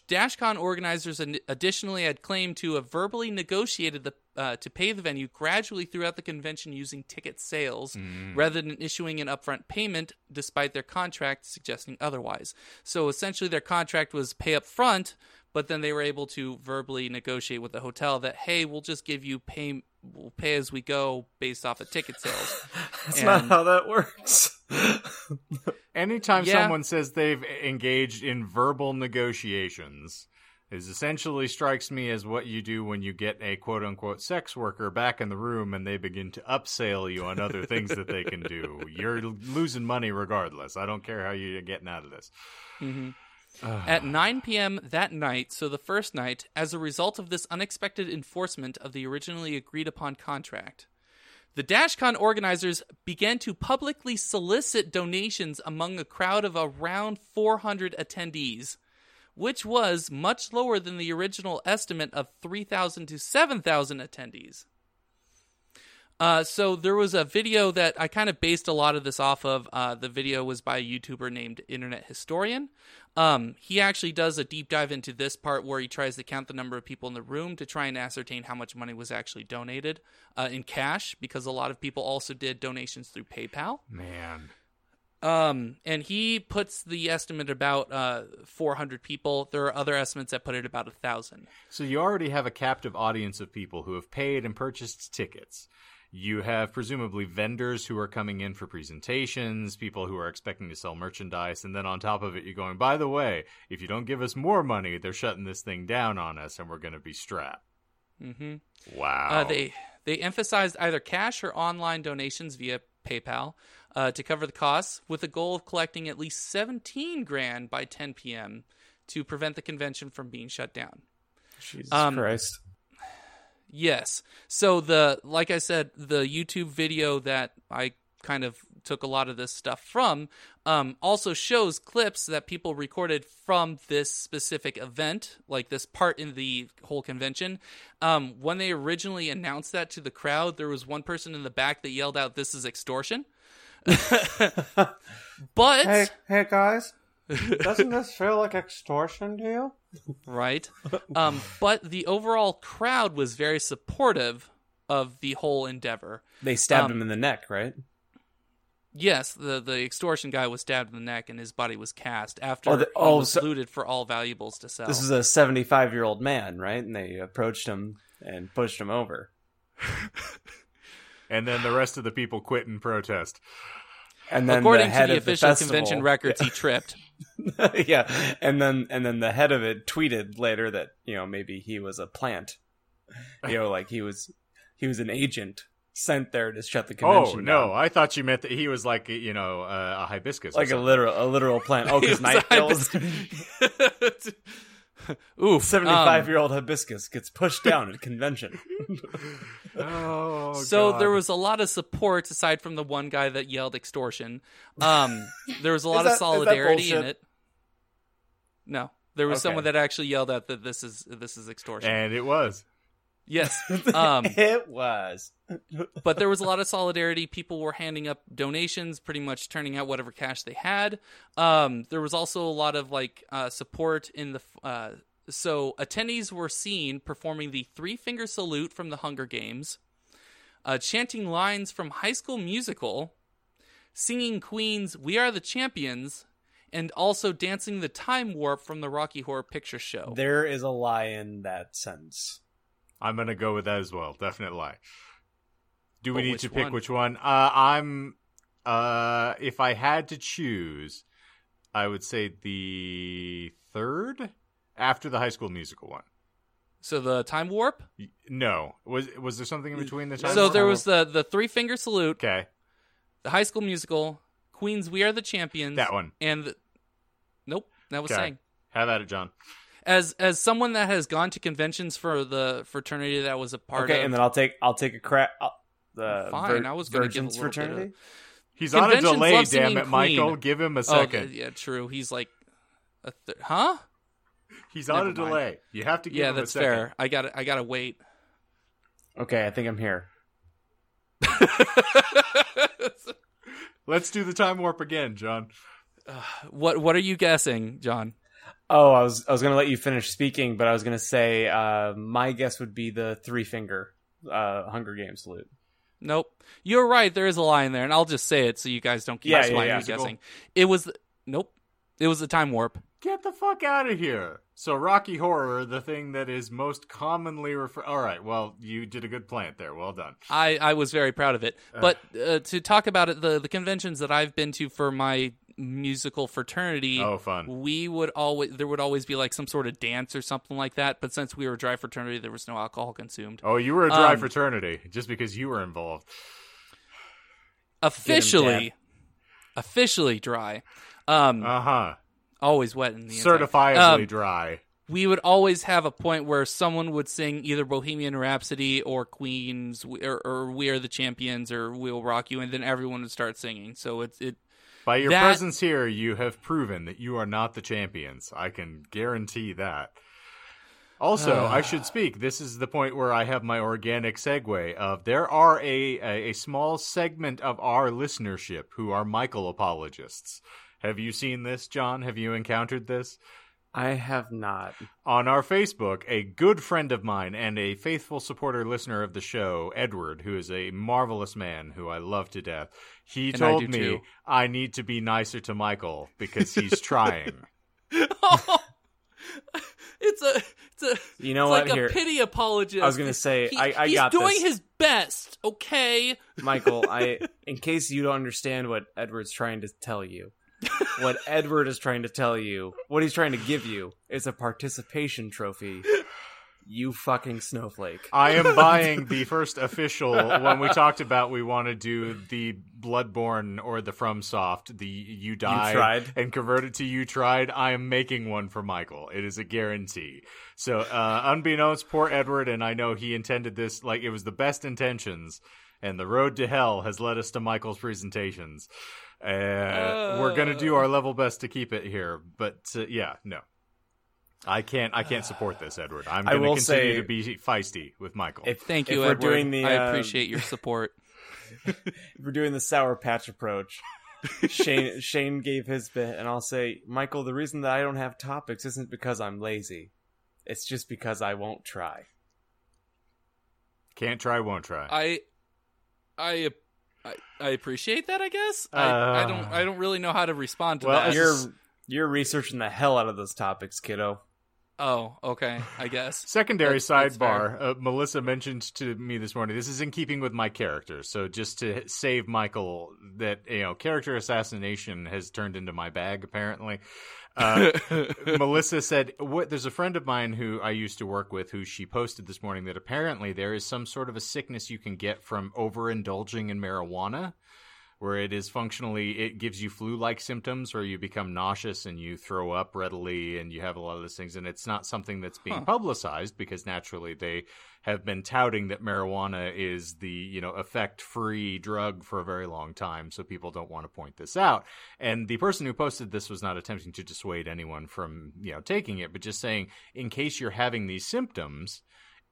DashCon organizers additionally had claimed to have verbally negotiated the uh, to pay the venue gradually throughout the convention using ticket sales rather than issuing an upfront payment, despite their contract suggesting otherwise. So essentially, their contract was pay up front, but then they were able to verbally negotiate with the hotel that hey, we'll just give you pay we'll pay as we go based off of ticket sales. That's And- not how that works. Anytime Yeah. someone says they've engaged in verbal negotiations, it essentially strikes me as what you do when you get a quote unquote sex worker back in the room and they begin to upsell you on other things that they can do. You're losing money regardless. I don't care how you're getting out of this. Mm-hmm. At 9 p.m. that night, so the first night, as a result of this unexpected enforcement of the originally agreed upon contract, the DashCon organizers began to publicly solicit donations among a crowd of around 400 attendees, which was much lower than the original estimate of 3,000 to 7,000 attendees. Uh, so there was a video that I kind of based a lot of this off of. Uh, the video was by a YouTuber named Internet Historian. Um, he actually does a deep dive into this part where he tries to count the number of people in the room to try and ascertain how much money was actually donated uh, in cash, because a lot of people also did donations through PayPal. Man. Um, and he puts the estimate about uh, 400 people. There are other estimates that put it about a thousand. So you already have a captive audience of people who have paid and purchased tickets. You have presumably vendors who are coming in for presentations, people who are expecting to sell merchandise, and then on top of it, you're going, by the way, if you don't give us more money, they're shutting this thing down on us and we're going to be strapped. Mm-hmm. Wow. Uh, they they emphasized either cash or online donations via PayPal uh, to cover the costs, with the goal of collecting at least 17 grand by 10 p.m. to prevent the convention from being shut down. Jesus Um, Christ. Yes. So the like I said, the YouTube video that I kind of took a lot of this stuff from um, also shows clips that people recorded from this specific event, like this part in the whole convention. Um, when they originally announced that to the crowd, there was one person in the back that yelled out, "This is extortion." but Hey, hey guys, doesn't this feel like extortion to you? Right? Um, but the overall crowd was very supportive of the whole endeavor. They stabbed um, him in the neck, right? Yes, the the extortion guy was stabbed in the neck and his body was cast after Oh, the- he oh, was so- looted for all valuables to sell. This is a 75 year old man, right? And they approached him and pushed him over. and then the rest of the people quit in protest. And then According the head to the of the official festival, convention records, he tripped. yeah, and then and then the head of it tweeted later that you know maybe he was a plant, you know, like he was he was an agent sent there to shut the convention. Oh, convention. no. down. I thought you meant that he was like, you know, uh, a hibiscus. or like a literal a literal plant. Oh, because night kills. hibiscus. Oof. Seventy five um, year old hibiscus gets pushed down at convention. Oh, so God. there was a lot of support aside from the one guy that yelled extortion. Um, there was a lot that- of solidarity in it. No, there was Okay. someone that actually yelled out that this is this is extortion. And it was. yes. Um, it was. but there was a lot of solidarity. People were handing up donations, pretty much turning out whatever cash they had. Um, there was also a lot of like uh, support in the. Uh, so attendees were seen performing the three finger salute from the Hunger Games, uh, chanting lines from High School Musical, singing Queen's "We Are the Champions," and also dancing the time warp from the Rocky Horror Picture Show. There is a lie in that sentence. I'm gonna go with that as well. Definite lie. Do we But need to pick one? which one? Uh, I'm. Uh, if I had to choose, I would say the third after the High School Musical one. So the time warp. No, was was there something in between the time? so warp? there was the the three finger salute, okay the High School Musical, Queen's "We Are the Champions," that one. and the, nope, that was Okay. saying. Have at it, John. As as someone that has gone to conventions for the fraternity that was a part Okay, of, Okay, and then I'll take I'll take a crack. uh, The Fine, Vir- I was gonna give a Virgins little bit of- fraternity. He's on a delay. Damn singing it, Michael! Give him a oh second. yeah, true. He's like, a th- huh? He's on a mind. delay. You have to give Yeah, him that's a second. fair. I got to I got to wait. Okay, I think I'm here. Let's do the time warp again, John. what what are you guessing, John? Oh, I was I was gonna let you finish speaking, but I was gonna say uh, my guess would be the three finger uh, Hunger Games salute. Nope. You're right. There is a line there, and I'll just say it so you guys don't keep Yeah, yeah, yeah, yeah, yeah. guessing. It was the, nope. It was the time warp. Get the fuck out of here. So Rocky Horror, the thing that is most commonly referred. All right, well, you did a good plant there. Well done. I, I was very proud of it. But uh, to talk about it, the the conventions that I've been to for my musical fraternity, Oh, fun. we would always there would always be like some sort of dance or something like that. But since we were a dry fraternity, there was no alcohol consumed. Oh, you were a dry Um, fraternity just because you were involved. Officially, officially dry. Um, Uh huh. always wet in the inside. Certifiably Um, dry. we would always have a point where someone would sing either Bohemian Rhapsody or Queen's or, or We Are the Champions or We'll Rock You, and then everyone would start singing. So it's it. By your that- presence here, you have proven that you are not the champions. I can guarantee that. Also, I should speak. This is the point where I have my organic segue of there are a, a, a small segment of our listenership who are Michael apologists. Have you seen this, John? Have you encountered this? I have not. on our Facebook, a good friend of mine and a faithful supporter listener of the show, Edward, who is a marvelous man who I love to death, he And told do me too. I need to be nicer to Michael because he's trying. it's a it's a You know it's what? like Here, a pity apologist. I was gonna say, He- I- I he's got doing this. his best. Okay. Michael. I, in case you don't understand what Edward's trying to tell you, what Edward is trying to tell you, what he's trying to give you, is a participation trophy. You fucking snowflake. I am buying the first official. When we talked about we want to do the Bloodborne or the FromSoft, the You Died, Tried. and convert it to You Tried, I am making one for Michael. It is a guarantee. So, uh, unbeknownst, poor Edward, and I know he intended this like it was the best intentions, and the road to hell has led us to Michael's presentations. Uh, we're gonna do our level best to keep it here, but uh, yeah, no. I can't. I can't support this, Edward. I'm going to will continue say- to be feisty with Michael. If, Thank if you, we're doing the, I uh, appreciate your support. if we're doing the sour patch approach. Shane Shane gave his bit, and I'll say, Michael, the reason that I don't have topics isn't because I'm lazy. It's just because I won't try. Can't try, won't try. I, I, I, I appreciate that. I guess I, I don't. Uh. I don't really know how to respond to Well, that. You're you're researching the hell out of those topics, kiddo. Oh, okay. I guess. Secondary That's- that's sidebar. Uh, Melissa mentioned to me this morning. This is in keeping with my character. So just to save Michael, that you know, character assassination has turned into my bag. Apparently, uh, Melissa said, "What? There's a friend of mine who I used to work with, who she posted this morning that apparently there is some sort of a sickness you can get from overindulging in marijuana." Where it is functionally it gives you flu-like symptoms or you become nauseous and you throw up readily and you have a lot of those things. And it's not something that's being Huh. publicized because naturally they have been touting that marijuana is the you know effect-free drug for a very long time. So people don't want to point this out. And the person who posted this was not attempting to dissuade anyone from you know taking it but just saying in case you're having these symptoms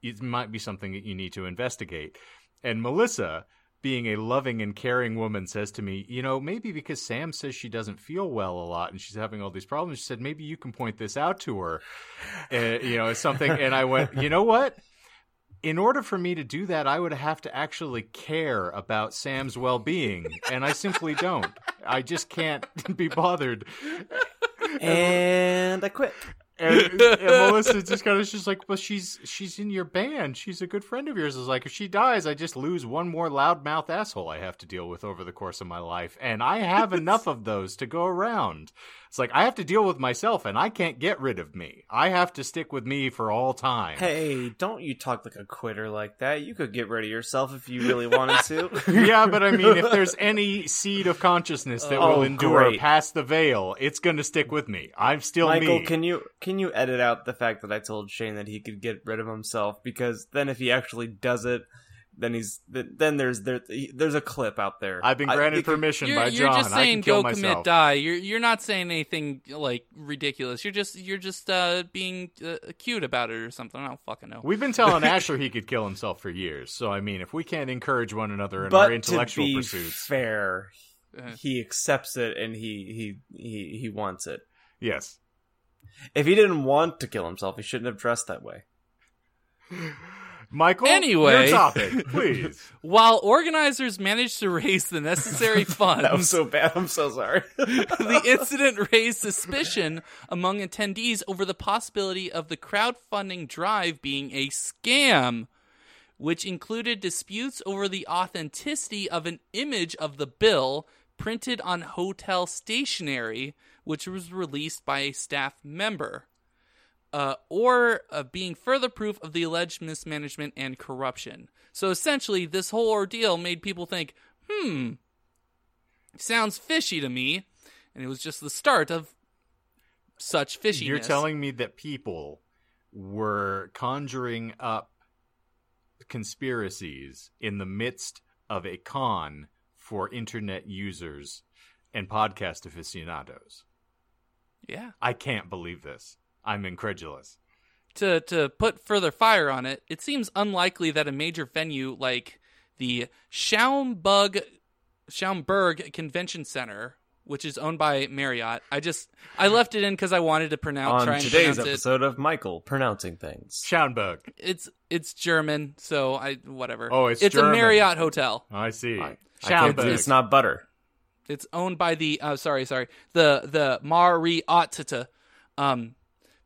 it might be something that you need to investigate. And melissa being a loving and caring woman says to me, you know, maybe because Sam says she doesn't feel well a lot and she's having all these problems, she said, maybe you can point this out to her, uh, you know, something. And I went, you know what? In order for me to do that, I would have to actually care about Sam's well being. And I simply don't. I just can't be bothered. And I quit. And, and Melissa just kind of just like, well, she's she's in your band. She's a good friend of yours. Is like, if she dies, I just lose one more loudmouth asshole I have to deal with over the course of my life, and I have enough of those to go around. It's like I have to deal with myself, and I can't get rid of me. I have to stick with me for all time. Hey, don't you talk like a quitter like that. You could get rid of yourself if you really wanted to. yeah, but I mean, if there's any seed of consciousness that Oh, will endure great. past the veil, it's going to stick with me. I'm still Michael, me. can you can you edit out the fact that I told Shane that he could get rid of himself because then if he actually does it, then he's then then there's there there's a clip out there. I've been I- granted it could- permission You're, by you're John. just I saying can kill go myself. commit die. You're you're not saying anything like ridiculous. You're just you're just uh, being uh, cute about it or something. I don't fucking know. We've been telling Asher he could kill himself for years. So I mean, if we can't encourage one another in But our intellectual to be pursuits, fair, Uh, he accepts it and he he he he wants it. yes. If he didn't want to kill himself, he shouldn't have dressed that way. Michael, Anyway. your topic, please. While organizers managed to raise the necessary funds, That was so bad. I'm so sorry. the incident raised suspicion among attendees over the possibility of the crowdfunding drive being a scam, which included disputes over the authenticity of an image of the bill printed on hotel stationery, which was released by a staff member. Uh, or uh, being further proof of the alleged mismanagement and corruption. So essentially, this whole ordeal made people think, hmm, sounds fishy to me, and it was just the start of such fishiness. You're telling me that people were conjuring up conspiracies in the midst of a con for internet users and podcast aficionados. yeah. I can't believe this. I'm incredulous. To to put further fire on it, it seems unlikely that a major venue like the Schaumburg Schaumburg Convention Center, which is owned by Marriott, I just I left it in because I wanted to pronounce try On and today's pronounce it. episode of Michael pronouncing things. Schaumburg. It's it's German, so I whatever. Oh, it's it's German. a Marriott hotel. I see. I can't- Schaumburg. it's not butter. It's owned by the uh, sorry, sorry, the the Marriott. Um,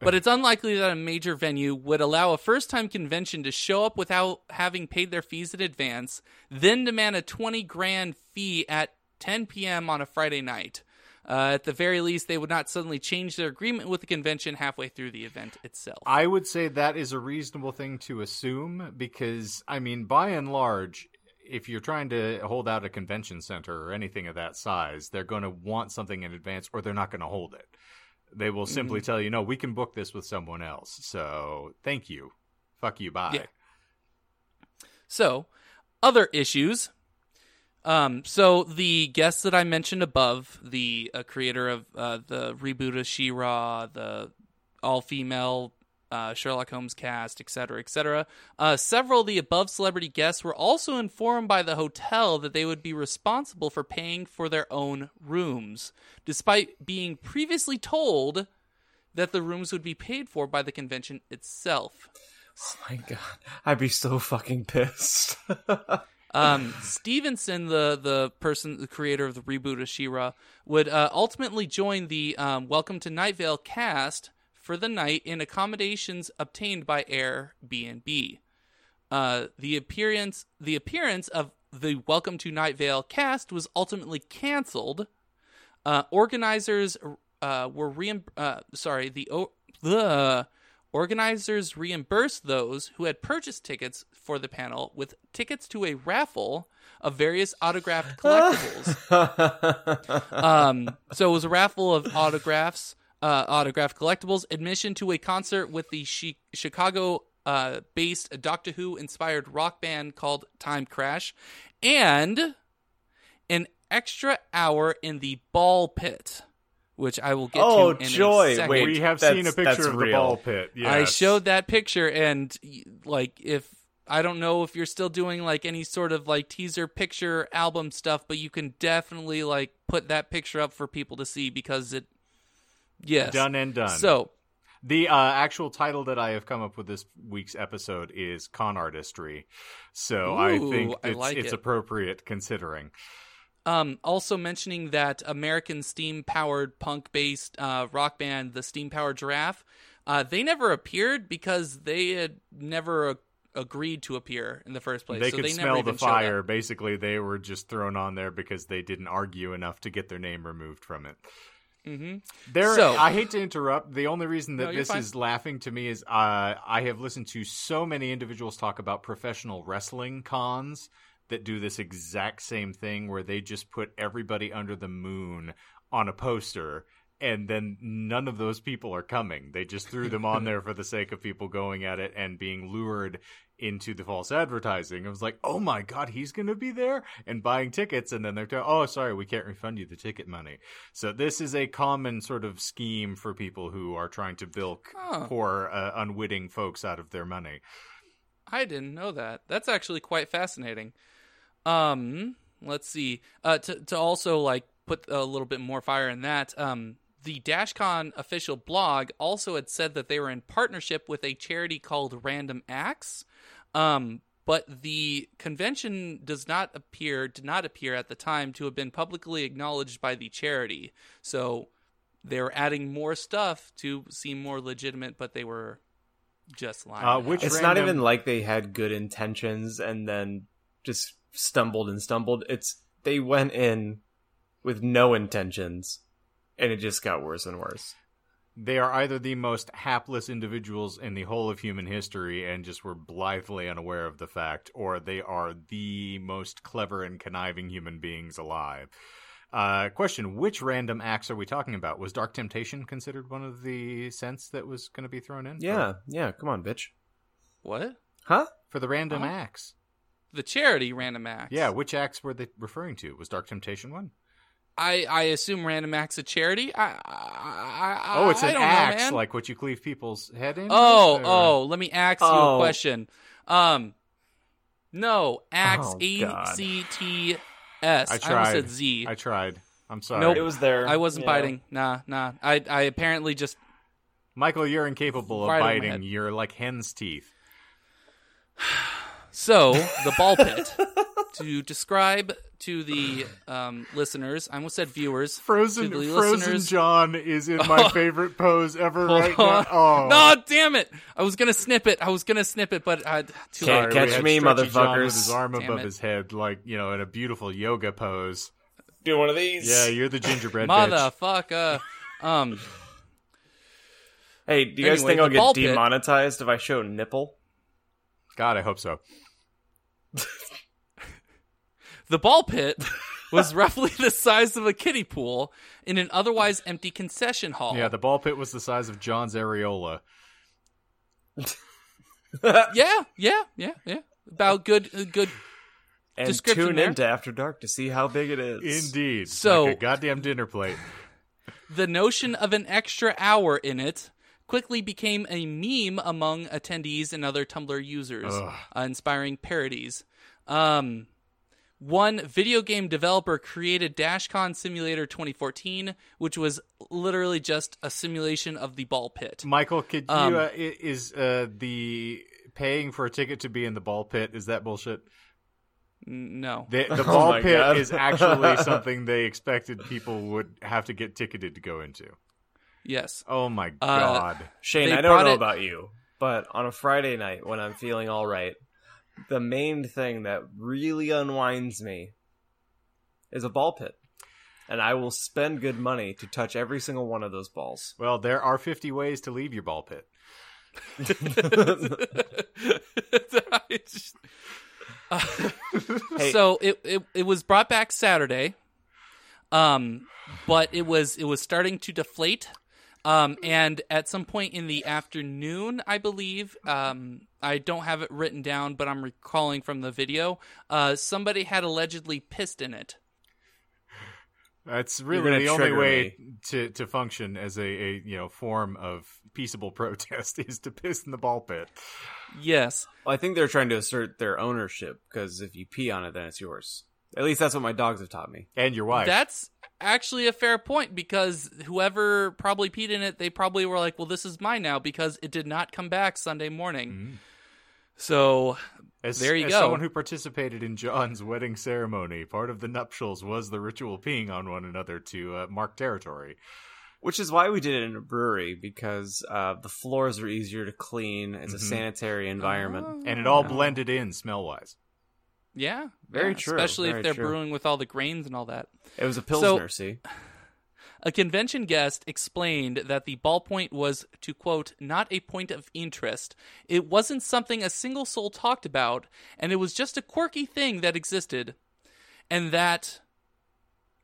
but it's unlikely that a major venue would allow a first-time convention to show up without having paid their fees in advance, then demand a twenty grand fee at 10 p.m. on a Friday night. Uh, at the very least, they would not suddenly change their agreement with the convention halfway through the event itself. I would say that is a reasonable thing to assume because, I mean, by and large, if you're trying to hold out a convention center or anything of that size, they're going to want something in advance or they're not going to hold it. They will simply tell you, no, we can book this with someone else. So thank you. Fuck you. Bye. Yeah. So, other issues. Um, so the guests that I mentioned above, the uh, creator of uh, the reboot of She-Ra, the all-female uh, Sherlock Holmes cast, etc., etc. Uh, several of the above celebrity guests were also informed by the hotel that they would be responsible for paying for their own rooms, despite being previously told that the rooms would be paid for by the convention itself. Oh my god, I'd be so fucking pissed. um, Stevenson, the the person, the creator of the reboot of She-Ra, would uh, ultimately join the um, Welcome to Night Vale cast for the night in accommodations obtained by Airbnb. Uh, the appearance the appearance of the Welcome to Night Vale cast was ultimately canceled. Uh, organizers uh, were reimb- uh, sorry the o- the organizers reimbursed those who had purchased tickets for the panel with tickets to a raffle of various autographed collectibles. um, so it was a raffle of autographs, uh, autographed collectibles, admission to a concert with the Chi- Chicago uh, based Doctor Who inspired rock band called Time Crash, and an extra hour in the ball pit, which I will get Oh, to in joy. a second. Wait, we have that's- seen a picture of the ball pit. Yes. I showed that picture, and like if I don't know if you're still doing like any sort of like teaser picture album stuff, but you can definitely like put that picture up for people to see because it. Yes. Done and done. So The uh, actual title that I have come up with this week's episode is Con Artistry. So I Ooh, think I it's, like it's it. appropriate considering. Um, also mentioning that American steam powered punk based uh, rock band, the Steam Powered Giraffe, Uh, they never appeared because they had never agreed to appear in the first place. They so could they smell the fire. Basically, they were just thrown on there because they didn't argue enough to get their name removed from it. Hmm There, So- I hate to interrupt. The only reason that No, this fine. is laughing to me is uh, I have listened to so many individuals talk about professional wrestling cons that do this exact same thing where they just put everybody under the moon on a poster and then none of those people are coming. They just threw them on there for the sake of people going at it and being lured into the false advertising. It was like, oh my god, he's going to be there and buying tickets, and then they're telling, oh, sorry, we can't refund you the ticket money. So this is a common sort of scheme for people who are trying to bilk Huh. poor, uh, unwitting folks out of their money. I didn't know that. That's actually quite fascinating. Um, let's see. Uh, to to also like put a little bit more fire in that. Um, the DashCon official blog also had said that they were in partnership with a charity called Random Acts. Um, but the convention does not appear did not appear at the time to have been publicly acknowledged by the charity. So they were adding more stuff to seem more legitimate, but they were just lying. Uh, which out. It's not even like they had good intentions and then just stumbled and stumbled. It's they went in with no intentions and it just got worse and worse. They are either the most hapless individuals in the whole of human history and just were blithely unaware of the fact, or they are the most clever and conniving human beings alive. Uh, question: Which random acts are we talking about? Was Dark Temptation considered one of the scents that was going to be thrown in? for- Yeah, yeah, come on, bitch. what? Huh? for the random Huh? acts. The charity Random Acts. Yeah, which acts were they referring to? Was Dark Temptation one? I, I assume Random Acts a charity. I, I, I Oh, it's I an don't axe, know, like what you cleave people's head in. Oh, or- oh, let me ask you a Oh. question. Um, no, axe Oh, A God. C T S. I almost tried. said Z. I tried. I'm sorry. Nope. It was there. I wasn't Yeah. biting. Nah, nah. I, I apparently just Michael, you're incapable of Right on my biting. You're like hen's teeth. So the ball pit. to describe to the um, listeners, I almost said viewers. Frozen, to the Frozen listeners. John is in my favorite pose ever right now. Oh, No, damn it! I was gonna snip it. I was gonna snip it, but I, too Can't late. catch me, Stretchy John motherfuckers. with his arm Damn above it. his head, like you know, in a beautiful yoga pose. Do one of these. Yeah, you're the gingerbread bitch. Motherfucker. Um, Hey, do you guys Anyway, think I'll the ball get pit- demonetized if I show nipple? God, I hope so. the ball pit was roughly the size of a kiddie pool in an otherwise empty concession hall. Yeah, the ball pit was the size of John's areola. yeah, yeah, yeah, yeah. About good, uh, good. And Description tune there. into After Dark to see how big it is. Indeed. So- like a goddamn dinner plate. The notion of an extra hour in it quickly became a meme among attendees and other Tumblr users, uh, inspiring parodies. Um, one video game developer created DashCon Simulator 2014, which was literally just a simulation of the ball pit. Michael, could you Um, uh, is uh, the paying for a ticket to be in the ball pit is that bullshit? No. The, the Oh ball my pit God. is actually something they expected people would have to get ticketed to go into. Yes. Oh my Uh, god! Shane, I don't know it- about you, but on a Friday night when I'm feeling all right, the main thing that really unwinds me is a ball pit. And I will spend good money to touch every single one of those balls. Well, there are 50 ways to leave your ball pit. I just- So it, it it was brought back Saturday, um, but it was it was starting to deflate, um, and at some point in the afternoon, I believe, um, I don't have it written down, but I'm recalling from the video, uh, somebody had allegedly pissed in it. That's really the only trigger way to, to function as a, a you know form of peaceable protest is to piss in the ball pit. Yes, Well, I think they're trying to assert their ownership because if you pee on it, then it's yours. At least that's what my dogs have taught me. And your wife. that's actually a fair point because whoever probably peed in it, they probably were like, "Well, this is mine now," because it did not come back Sunday morning. Mhm. So As, There you as go. someone who participated in John's wedding ceremony, part of the nuptials was the ritual peeing on one another to uh, mark territory. Which is why we did it in a brewery because uh, the floors are easier to clean. It's a Mhm. sanitary environment. and it all Yeah. blended in smell wise. Yeah, Very yeah, true, Especially very if they're true. brewing with all the grains and all that. It was a pilsner. see, A convention guest explained that the ballpoint was, to quote, not a point of interest. It wasn't something a single soul talked about, and it was just a quirky thing that existed. And that,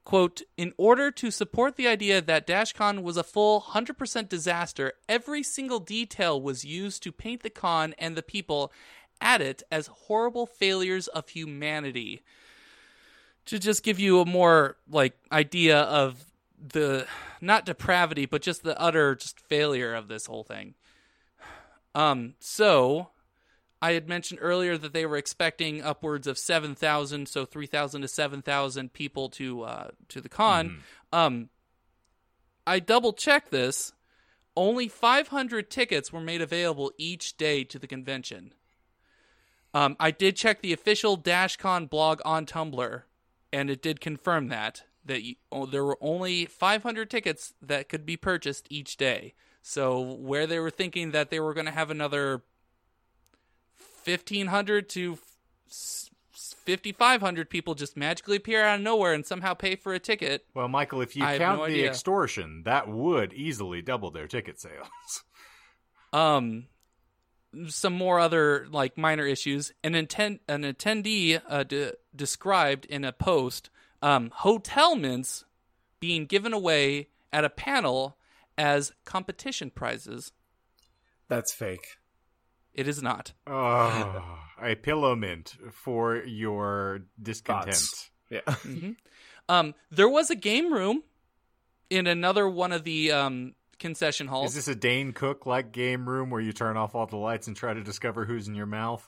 quote, in order to support the idea that DashCon was a full 100% disaster, every single detail was used to paint the con and the people at it as horrible failures of humanity to just give you a more like idea of the not depravity but just the utter just failure of this whole thing. Um so i had mentioned earlier that they were expecting upwards of 7000 so 3000 to 7000 people to uh to the con. Um i double checked this. Only 500 tickets were made available each day to the convention. Um, I did check the official DashCon blog on Tumblr, and it did confirm that that you, oh, there were only 500 tickets that could be purchased each day. So where they were thinking that they were going to have another 1500 to 5500 people just magically appear out of nowhere and somehow pay for a ticket. Well, Michael, if you I count no the idea. extortion, that would easily double their ticket sales. um some more other like minor issues an intent an attendee uh, de- described in a post um hotel mints being given away at a panel as competition prizes that's fake. it is not oh, a pillow mint for your discontent. Thoughts? Yeah, um there was a game room in another one of the um concession halls Is this a Dane Cook like game room where you turn off all the lights and try to discover who's in your mouth?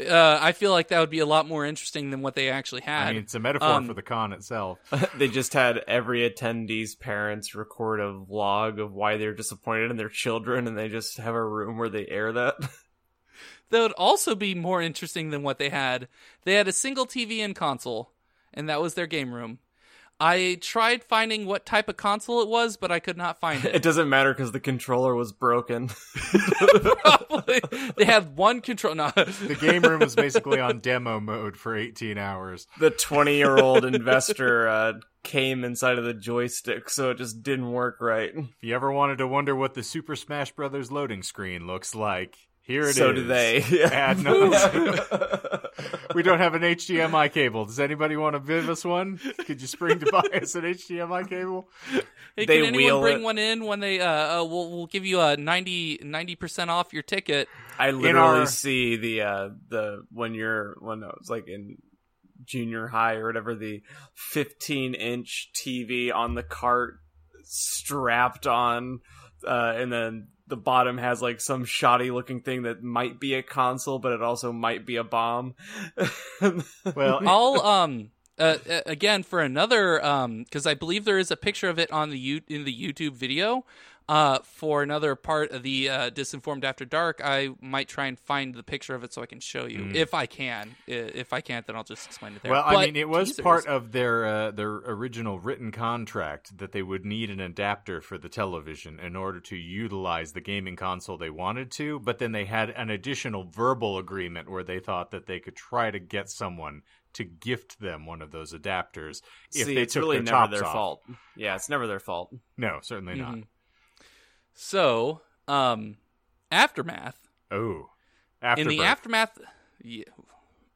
Uh i feel like that would be a lot more interesting than what they actually had I mean, it's a metaphor Um, for the con itself. they just had every attendee's parents record a vlog of why they're disappointed in their children, and they just have a room where they air that. that would also be more interesting than what they had. They had a single TV and console, and that was their game room. I tried finding what type of console it was, but I could not find it it. doesn't matter because the controller was broken. Probably. they had one control. No. The game room was basically on demo mode for 18 hours. the 20 year old investor uh, came inside of the joystick, so it just didn't work right. If you ever wanted to wonder what the Super Smash Brothers loading screen looks like, here it is. so do they. Add notes. we don't have an HDMI cable. Does anybody want to give us one? Could you spring to buy us an HDMI cable? Hey, They can anyone wheel bring it. one in when they? Uh, uh we'll we'll give you a 90 percent off your ticket. I literally our- see the uh the when you're when I was like in junior high or whatever the 15 inch TV on the cart strapped on uh and then the bottom has like some shoddy looking thing that might be a console but it also might be a bomb. Well, I'll um uh, uh, again for another um because I believe there is a picture of it on the U- in the YouTube video. Uh, for another part of the uh, disinformed after dark, I might try and find the picture of it so I can show you if I can. If I can't, then I'll just explain it there. Well, I mean, it was teasers- part of their uh, their original written contract that they would need an adapter for the television in order to utilize the gaming console they wanted to. But then they had an additional verbal agreement where they thought that they could try to get someone to gift them one of those adapters if See, they it's took really their never tops their off. fault. Yeah, it's never their fault. No, certainly not. So, um, aftermath. Oh, in the aftermath yeah,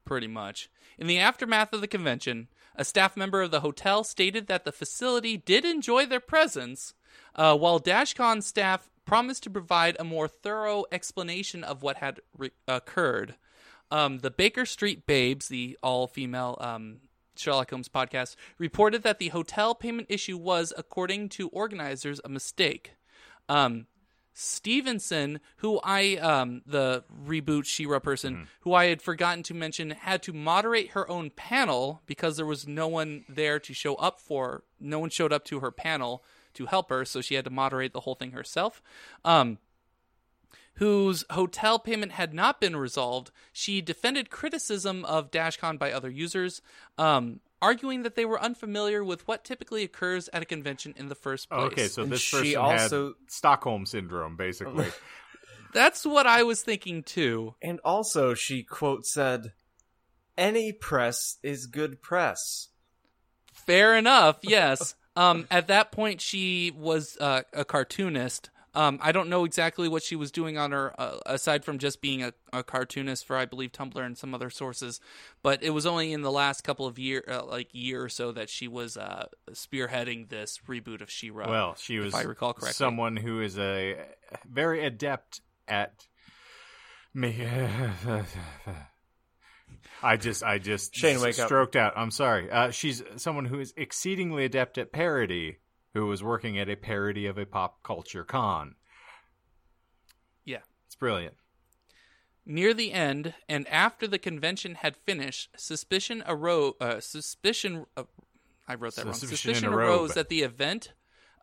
pretty much. In the aftermath of the convention a staff member of the hotel stated that the facility did enjoy their presence uh, while dashcon staff promised to provide a more thorough explanation of what had re- occurred. Um, the baker street babes the all-female um, sherlock holmes podcast reported that the hotel payment issue was according to organizers a mistake um, Stevenson, who I um the reboot She-Ra person, who I had forgotten to mention, had to moderate her own panel because there was no one there to show up for. No one showed up to her panel to help her, so she had to moderate the whole thing herself. Um, whose hotel payment had not been resolved, she defended criticism of Dashcon by other users. Um, arguing that they were unfamiliar with what typically occurs at a convention in the first place. Okay, so And this she person also- had Stockholm syndrome, basically. that's what I was thinking too. And also, she quote said, "Any press is good press." Fair enough. Yes. um, at that point, she was uh, a cartoonist. Um, I don't know exactly what she was doing on her, uh, aside from just being a, a cartoonist for, I believe, Tumblr and some other sources. But it was only in the last couple of year, uh, like year or so, that she was uh, spearheading this reboot of She-Ra. well, she was I recall correctly. someone who is a very adept at me. I just, I just Shane, wake up. stroked out. I'm sorry. Uh, she's someone who is exceedingly adept at parody, who was working at a parody of a pop culture con. Yeah. It's brilliant. Near the end, and after the convention had finished, suspicion arose. Uh, suspicion. Uh, I wrote that wrong. Suspicion Suspicion a robe. arose that the event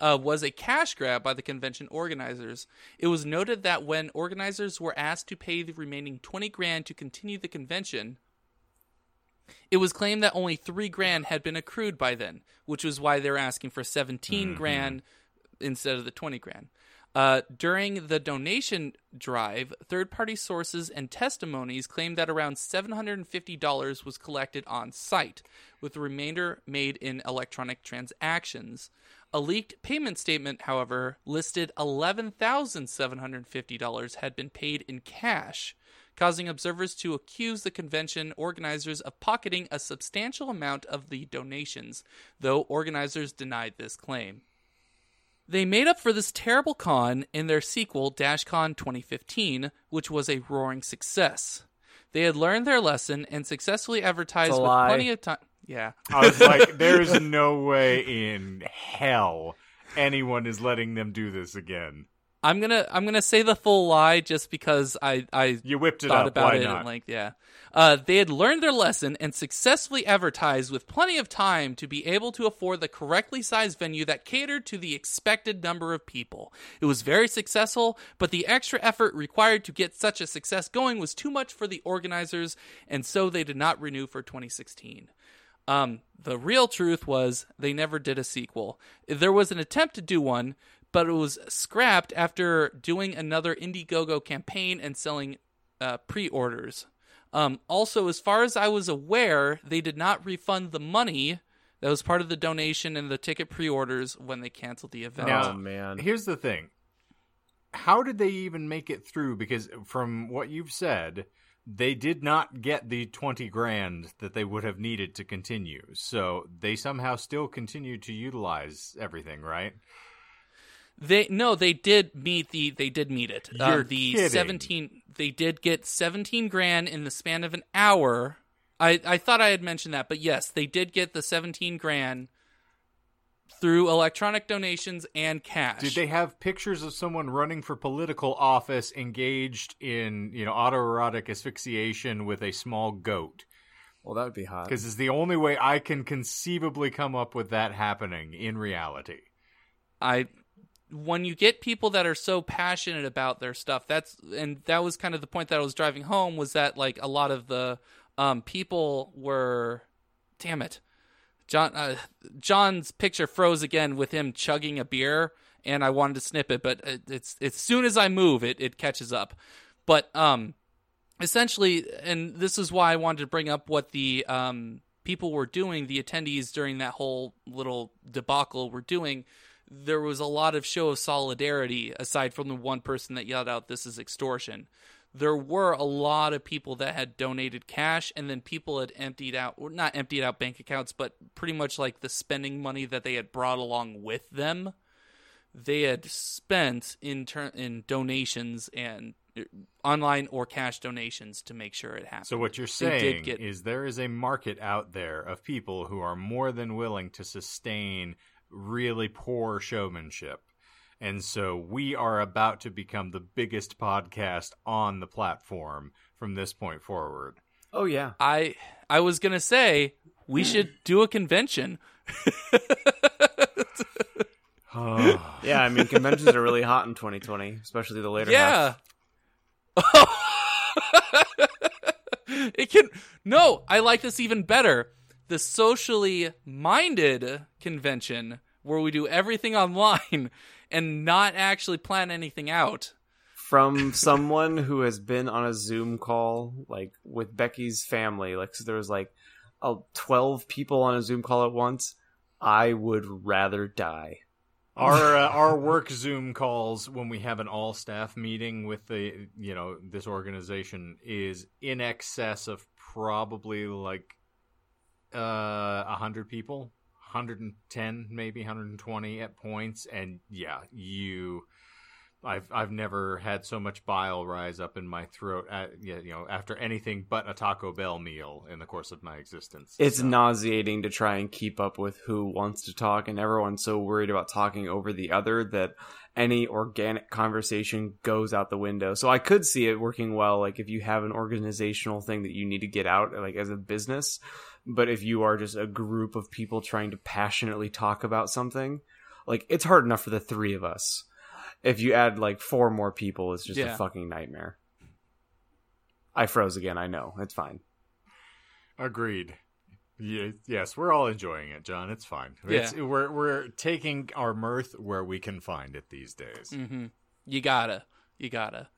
uh, was a cash grab by the convention organizers. It was noted that when organizers were asked to pay the remaining twenty grand to continue the convention, it was claimed that only three grand had been accrued by then, which was why they're asking for 17 grand instead of the 20 grand. Uh, during the donation drive, third party sources and testimonies claimed that around $750 was collected on site, with the remainder made in electronic transactions. A leaked payment statement, however, listed $11,750 had been paid in cash, causing observers to accuse the convention organizers of pocketing a substantial amount of the donations, though organizers denied this claim. They made up for this terrible con in their sequel, DashCon 2015, which was a roaring success. They had learned their lesson and successfully advertised with lie. plenty of time. Yeah. I was like, there's no way in hell anyone is letting them do this again. I'm gonna I'm gonna say the full lie just because I I You whipped it thought up. about Why it not? at length. Yeah, uh, they had learned their lesson and successfully advertised with plenty of time to be able to afford the correctly sized venue that catered to the expected number of people. It was very successful, but the extra effort required to get such a success going was too much for the organizers, and so they did not renew for 2016. Um, the real truth was they never did a sequel. There was an attempt to do one, but it was scrapped after doing another Indiegogo campaign and selling uh, pre-orders. Um, also, as far as I was aware, they did not refund the money that was part of the donation and the ticket pre-orders when they canceled the event. Now- oh man, Here's the thing. How did they even make it through? Because from what you've said, they did not get the 20 grand that they would have needed to continue. So they somehow still continued to utilize everything, right? They no, they did meet the they did meet it. Uh, You're the kidding. seventeen they did get seventeen grand in the span of an hour. I I thought I had mentioned that, but yes, they did get the seventeen grand through electronic donations and cash. Did they have pictures of someone running for political office engaged in, you know, autoerotic asphyxiation with a small goat? well that would be hot. Because it's the only way I can conceivably come up with that happening in reality. I when you get people that are so passionate about their stuff, that's and that was kind of the point that I was driving home was that like a lot of the um, people were, damn it, John uh, John's picture froze again with him chugging a beer, and I wanted to snip it, but it, it's as soon as I move, it it catches up. But um, essentially, and this is why I wanted to bring up what the um people were doing, the attendees during that whole little debacle were doing there was a lot of show of solidarity aside from the one person that yelled out this is extortion. There were a lot of people that had donated cash and then people had emptied out or not emptied out bank accounts but pretty much like the spending money that they had brought along with them. They had spent in turn in donations and uh, online or cash donations to make sure it happened. So what you're saying get- is there is a market out there of people who are more than willing to sustain really poor showmanship. And so we are about to become the biggest podcast on the platform from this point forward. Oh yeah, I I was gonna say we should do a convention. yeah. I mean, conventions are really hot in 2020, especially the later yeah. half. it can no. I like this even better. The socially minded convention where we do everything online and not actually plan anything out. From someone who has been on a Zoom call, like with Becky's family, like so there was like uh, twelve people on a Zoom call at once. I would rather die. our uh, our work Zoom calls when we have an all staff meeting with the you know this organization is in excess of probably like uh a hundred people, hundred and ten maybe hundred and twenty at points, and yeah, you. I've I've never had so much bile rise up in my throat at yeah, you know after anything but a Taco Bell meal in the course of my existence. It's So- nauseating to try and keep up with who wants to talk, and everyone's so worried about talking over the other that any organic conversation goes out the window. So I could see it working well, like if you have an organizational thing that you need to get out, like as a business. But if you are just a group of people trying to passionately talk about something, like it's hard enough for the three of us. If you add like four more people, it's just Yeah. a fucking nightmare. I froze again. I know it's fine. Agreed. Ye- yes, we're all enjoying it, John. It's fine. It's, we're we're taking our mirth where we can find it these days. hmm You gotta, you gotta.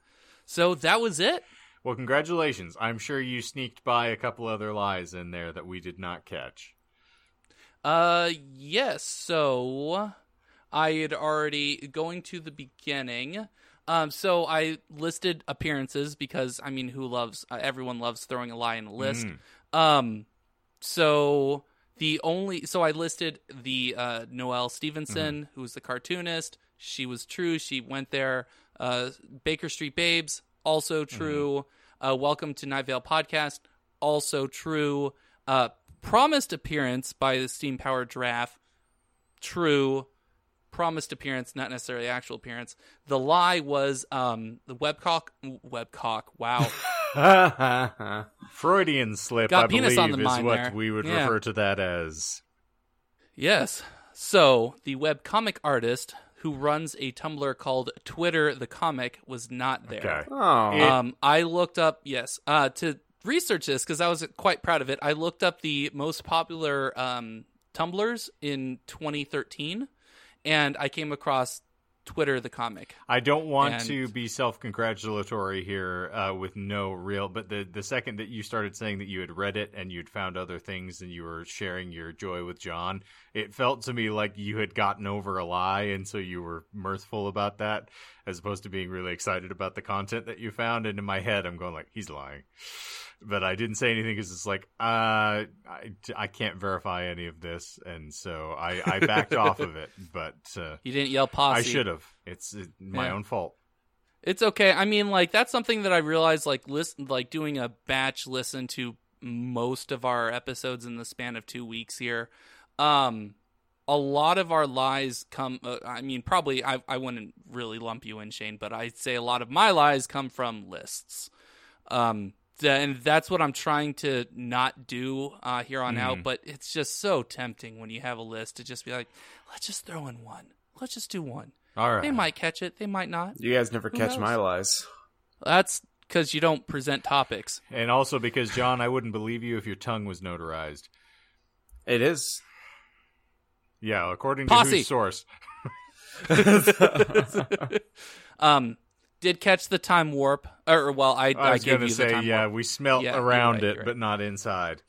So that was it. Well, congratulations. I'm sure you sneaked by a couple other lies in there that we did not catch. Uh, yes. So I had already going to the beginning. Um, so I listed appearances because I mean, who loves? Uh, everyone loves throwing a lie in a list. Mm. Um, so the only so I listed the uh, Noelle Stevenson, who's the cartoonist. She was true. She went there. Uh, Baker Street Babes, also true. Uh, Welcome to Night Vale Podcast, also true. Uh, promised appearance by the Steam Powered Giraffe, true. Promised appearance, not necessarily actual appearance. The lie was um, the webcock. Webcock. Wow. Freudian slip, Got I penis believe, on the is what there. we would Yeah. refer to that as. Yes. So the webcomic artist who runs a Tumblr called Twitter the Comic was not there. Okay. Oh, Um, I looked up yes uh, to research this because I was quite proud of it. I looked up the most popular um, Tumblrs in 2013, and I came across Twitter the Comic. I don't want And- to be self-congratulatory here uh, with no real, but the the second that you started saying that you had read it and you'd found other things and you were sharing your joy with John, it felt to me like you had gotten over a lie, and so you were mirthful about that, as opposed to being really excited about the content that you found. And in my head, I'm going like, he's lying. But I didn't say anything because it's like, uh, I, I can't verify any of this, and so I, I backed off of it. But uh, You didn't yell posse. I should have. It's uh, my Yeah. own fault. It's okay. I mean, like that's something that I realized, like listen, like doing a batch listen to most of our episodes in the span of two weeks here. Um, a lot of our lies come. Uh, I mean, probably I I wouldn't really lump you in, Shane, but I'd say a lot of my lies come from lists. Um, and that's what I'm trying to not do uh, here on out. But it's just so tempting when you have a list to just be like, let's just throw in one. Let's just do one. All right. They might catch it. They might not. you guys never Who catch knows? my lies. That's because you don't present topics. And also because John, I wouldn't believe you if your tongue was notarized. It is. Yeah, according to Posse. whose source? Um, did catch the time warp, or well, I, I I, was gave going you to the say, time yeah, warp, we smelt Yeah, you're around right, it, you're but right. not inside.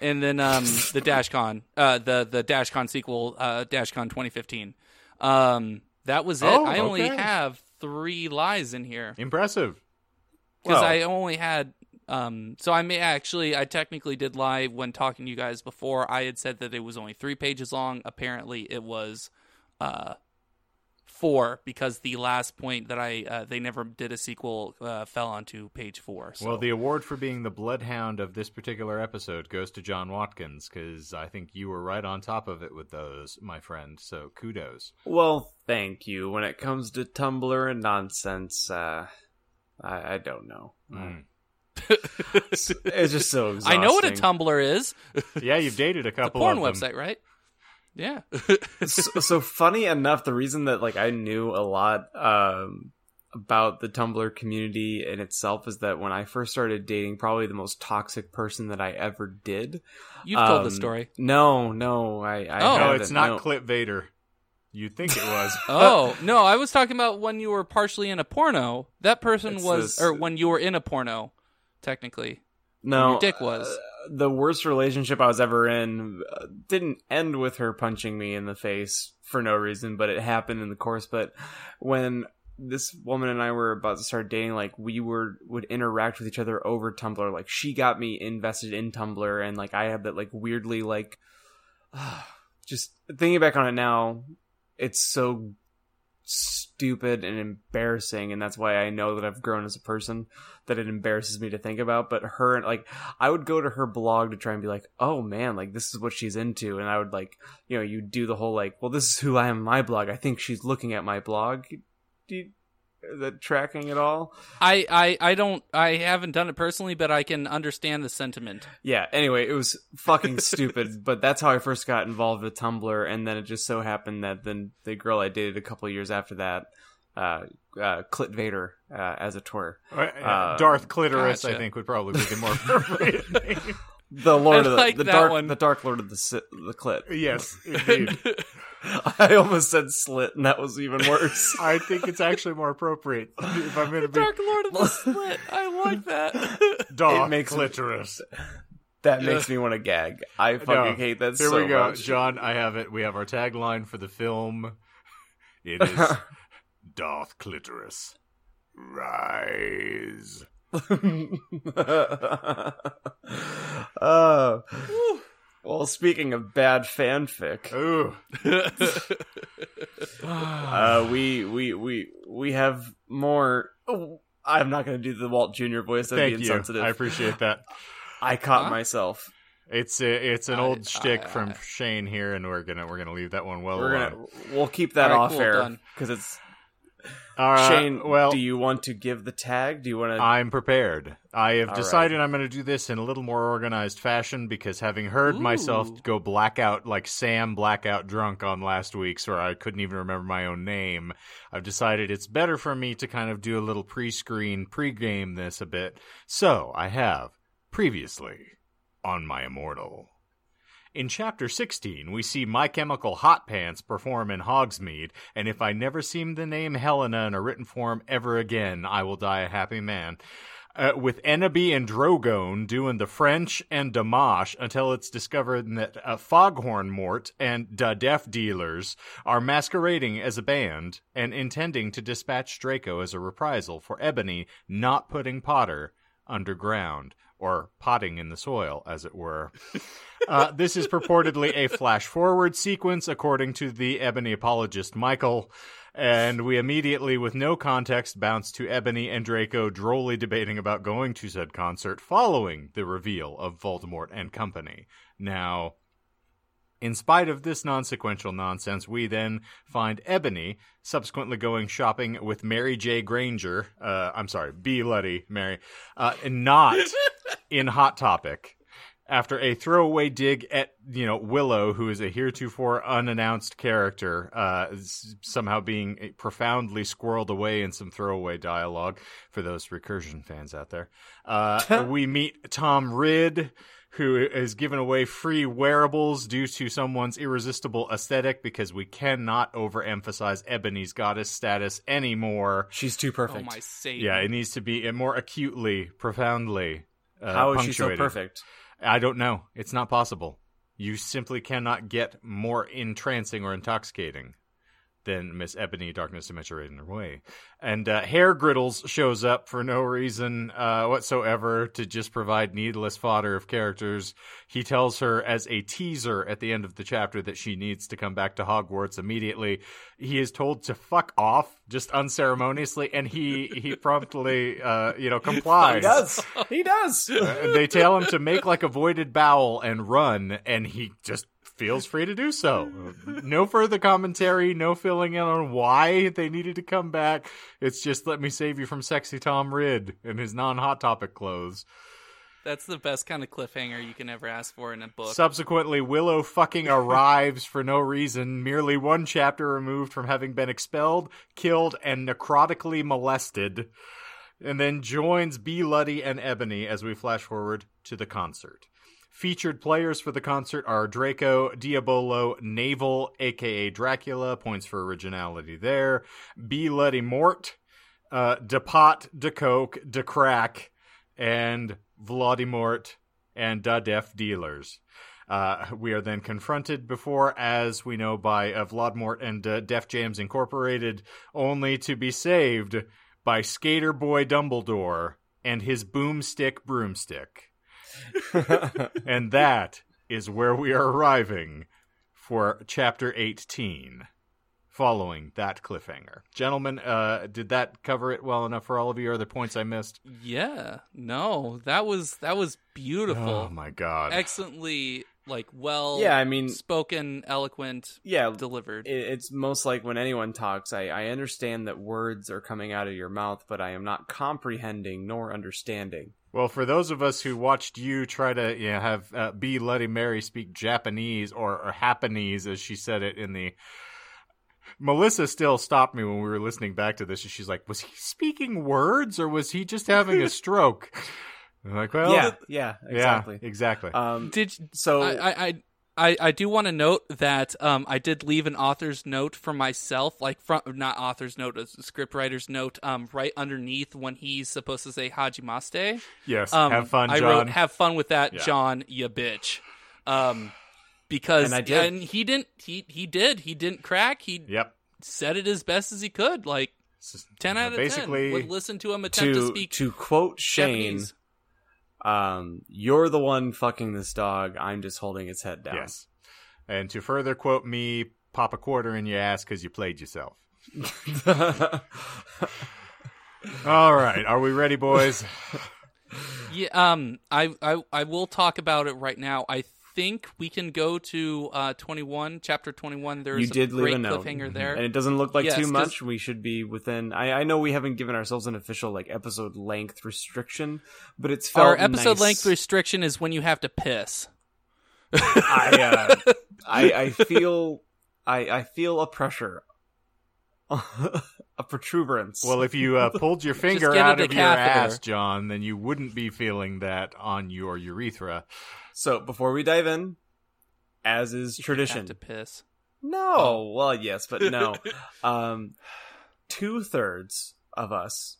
and then um the DashCon, uh, the the DashCon sequel, uh, DashCon 2015. Um, that was it. Oh, I only okay. have three lies in here Impressive. because Well- I only had. Um, so I may actually, I technically did lie when talking to you guys before. I had said that it was only three pages long. Apparently, it was, uh, four because the last point that I uh, they never did a sequel uh, fell onto page four. So. Well, the award for being the bloodhound of this particular episode goes to John Watkins because I think you were right on top of it with those, my friend. So kudos. Well, thank you. When it comes to Tumblr and nonsense, uh, I, I don't know. Mm. It's, it's just so I know what a Tumblr is. Yeah, you've dated a It's a couple porn of them. website, right? Yeah. so, so funny enough, the reason that like I knew a lot um, about the Tumblr community in itself is that when I first started dating, probably the most toxic person that I ever did. You've told the Um, story. No, no, I. I Oh. No, it's not no. Clip Vader. You'd think it was. Oh no, I was talking about when you were partially in a porno. That person It's was, this- or when you were in a porno, technically. No, your dick was. uh, the worst relationship I was ever in. uh, Didn't end with her punching me in the face for no reason, but it happened in the course. But when this woman and I were about to start dating, like we were would interact with each other over Tumblr. Like she got me invested in Tumblr, and like I had that like weirdly like, just thinking back on it now, it's so stupid and embarrassing and that's why I know that I've grown as a person that it embarrasses me to think about but her like I would go to her blog to try and be like oh man like this is what she's into and I would like you know you do the whole like well this is who I am my blog. I think she's looking at my blog. Do you, that tracking at all I, I, I don't, I haven't done it personally, but I can understand the sentiment. yeah anyway it was fucking stupid but that's how I first got involved with Tumblr and then it just so happened that then the girl I dated a couple of years after that uh, uh Clit Vader uh, as a tour Uh, Darth Clitoris, I think, would probably be the more appropriate name. The Lord I of the, like the that dark one. the Dark Lord of the si- the clit. Yes, indeed. I almost said slit, and that was even worse. I think it's actually more appropriate if I'm going to be Dark Lord of the Slit. I like that. Darth It makes- Clitoris. that makes me want to gag. I fucking No. hate that Here so we go, much. John. I have it. We have our tagline for the film. It is Darth Clitoris. Rise. uh, well, speaking of bad fanfic, Ooh. uh, we we we we have more. Oh, I'm not going to do the Walt Jr. voice. That'd Thank be you. I appreciate that. I caught Huh? myself. It's a, it's an I- old shtick I- from I- Shane here, and we're gonna we're gonna leave that one well We're alone. gonna we'll keep that All right, off cool, air because it's Uh, Shane. well, do you want to give the tag? Do you want to? I'm prepared. I have All decided I'm going to do this in a little more organized fashion because having heard myself go blackout like Sam blackout drunk on last week's where I couldn't even remember my own name, I've decided it's better for me to kind of do a little pre-screen, pre-game this a bit. So I have previously on my immortal. In chapter 16, we see My Chemical Hot Pants perform in Hogsmeade, and if I never see the name Helena in a written form ever again, I will die a happy man. Uh, with Ennaby and Drogon doing the French and Damash until it's discovered that uh, Foghorn Mort and Da Deaf Dealers are masquerading as a band and intending to dispatch Draco as a reprisal for Ebony not putting Potter underground, or potting in the soil, as it were. Uh, this is purportedly a flash forward sequence, according to the Ebony apologist Michael. And we immediately, with no context, bounce to Ebony and Draco drolly debating about going to said concert following the reveal of Voldemort and company. Now, in spite of this non sequential nonsense, we then find Ebony subsequently going shopping with Mary J. Granger. Uh, I'm sorry, B. Letty, Mary, uh, and not in Hot Topic. After a throwaway dig at, you know, Willow, who is a heretofore unannounced character, uh, somehow being profoundly squirreled away in some throwaway dialogue for those recursion fans out there. Uh, we meet Tom Ridd, who is giving away free wearables due to someone's irresistible aesthetic because we cannot overemphasize Ebony's goddess status anymore. She's too Oh perfect. my Satan. Yeah, it needs to be more acutely, profoundly. Uh, How is she so perfect? I don't know. It's not possible. You simply cannot get more entrancing or intoxicating than Miss Ebony Darkness Dementia in her way. And uh, Hair Griddles shows up for no reason uh, whatsoever to just provide needless fodder of characters. He tells her as a teaser at the end of the chapter that she needs to come back to Hogwarts immediately. He is told to fuck off just unceremoniously, and he he promptly uh, you know complies. He does. He does. Uh, they tell him to make like a voided bowel and run, and he just feels free to do so. No further commentary, no filling in on why they needed to come back. It's just let me save you from sexy Tom Ridd and his non hot topic clothes. That's the best kind of cliffhanger you can ever ask for in a book. Subsequently, Willow fucking arrives for no reason, merely one chapter removed from having been expelled, killed, and necrotically molested, and then joins B. Luddy and Ebony as we flash forward to the concert. Featured players for the concert are Draco, Diabolo, Navel, aka Dracula, points for originality there, B. Luddy Mort, uh, Depot, Decoke, Decrack, and Vladimort and Da Def dealers. Uh, we are then confronted before, as we know, by uh, Vladimort and uh, Def Jams Incorporated, only to be saved by Skater Boy Dumbledore and his boomstick broomstick. and that is where we are arriving for chapter 18 following that cliffhanger. Gentlemen, uh, did that cover it well enough for all of you? Are there points I missed? yeah, no, that was that was beautiful. Oh my god. Excellently, like well, Yeah, I mean- spoken, eloquent, Yeah, delivered. it, it's most like when anyone talks, I, I understand that words are coming out of your mouth, but I am not comprehending nor understanding. Well, for those of us who watched you try to you know, have uh, B. Bloody Mary speak Japanese or, or Japanese, as she said it in the. Melissa still stopped me when we were listening back to this, and she's like, "Was he speaking words, or was he just having a stroke?" I'm like, well, yeah, yeah, exactly. yeah, exactly. Um, Did so I, I, I I, I do want to note that um, I did leave an author's note for myself, like from not author's note, a scriptwriter's note, um, right underneath when he's supposed to say Hajimaste. yes, Um, have fun, John. I wrote, "Have fun with that, Yeah. John, you bitch," um, because And I did. and he didn't. He he did. He didn't crack. He yep. said it as best as he could. Like just- ten out of basically, ten. Would listen to him attempt to, to speak to quote Shane, Japanese. Um, "You're the one fucking this dog. I'm just holding its head down." yes. And to further quote me, pop a quarter in your ass because you played yourself. All right, are we ready, boys? Yeah, um, I, I I will talk about it right now. I think we can go to uh, twenty one, chapter twenty one. There's you did a leave great a note, cliffhanger there. and it doesn't look like Yes, too 'cause- much. We should be within. I, I know we haven't given ourselves an official like episode length restriction, but it's felt Our episode nice. length restriction is when you have to piss. I, uh, I I feel I I feel a pressure, a protuberance. Well, if you uh, pulled your finger out of your catheter. ass, John, then you wouldn't be feeling that on your urethra. So before we dive in, as is You tradition, have to piss. No, well, yes, but no. um, two thirds of us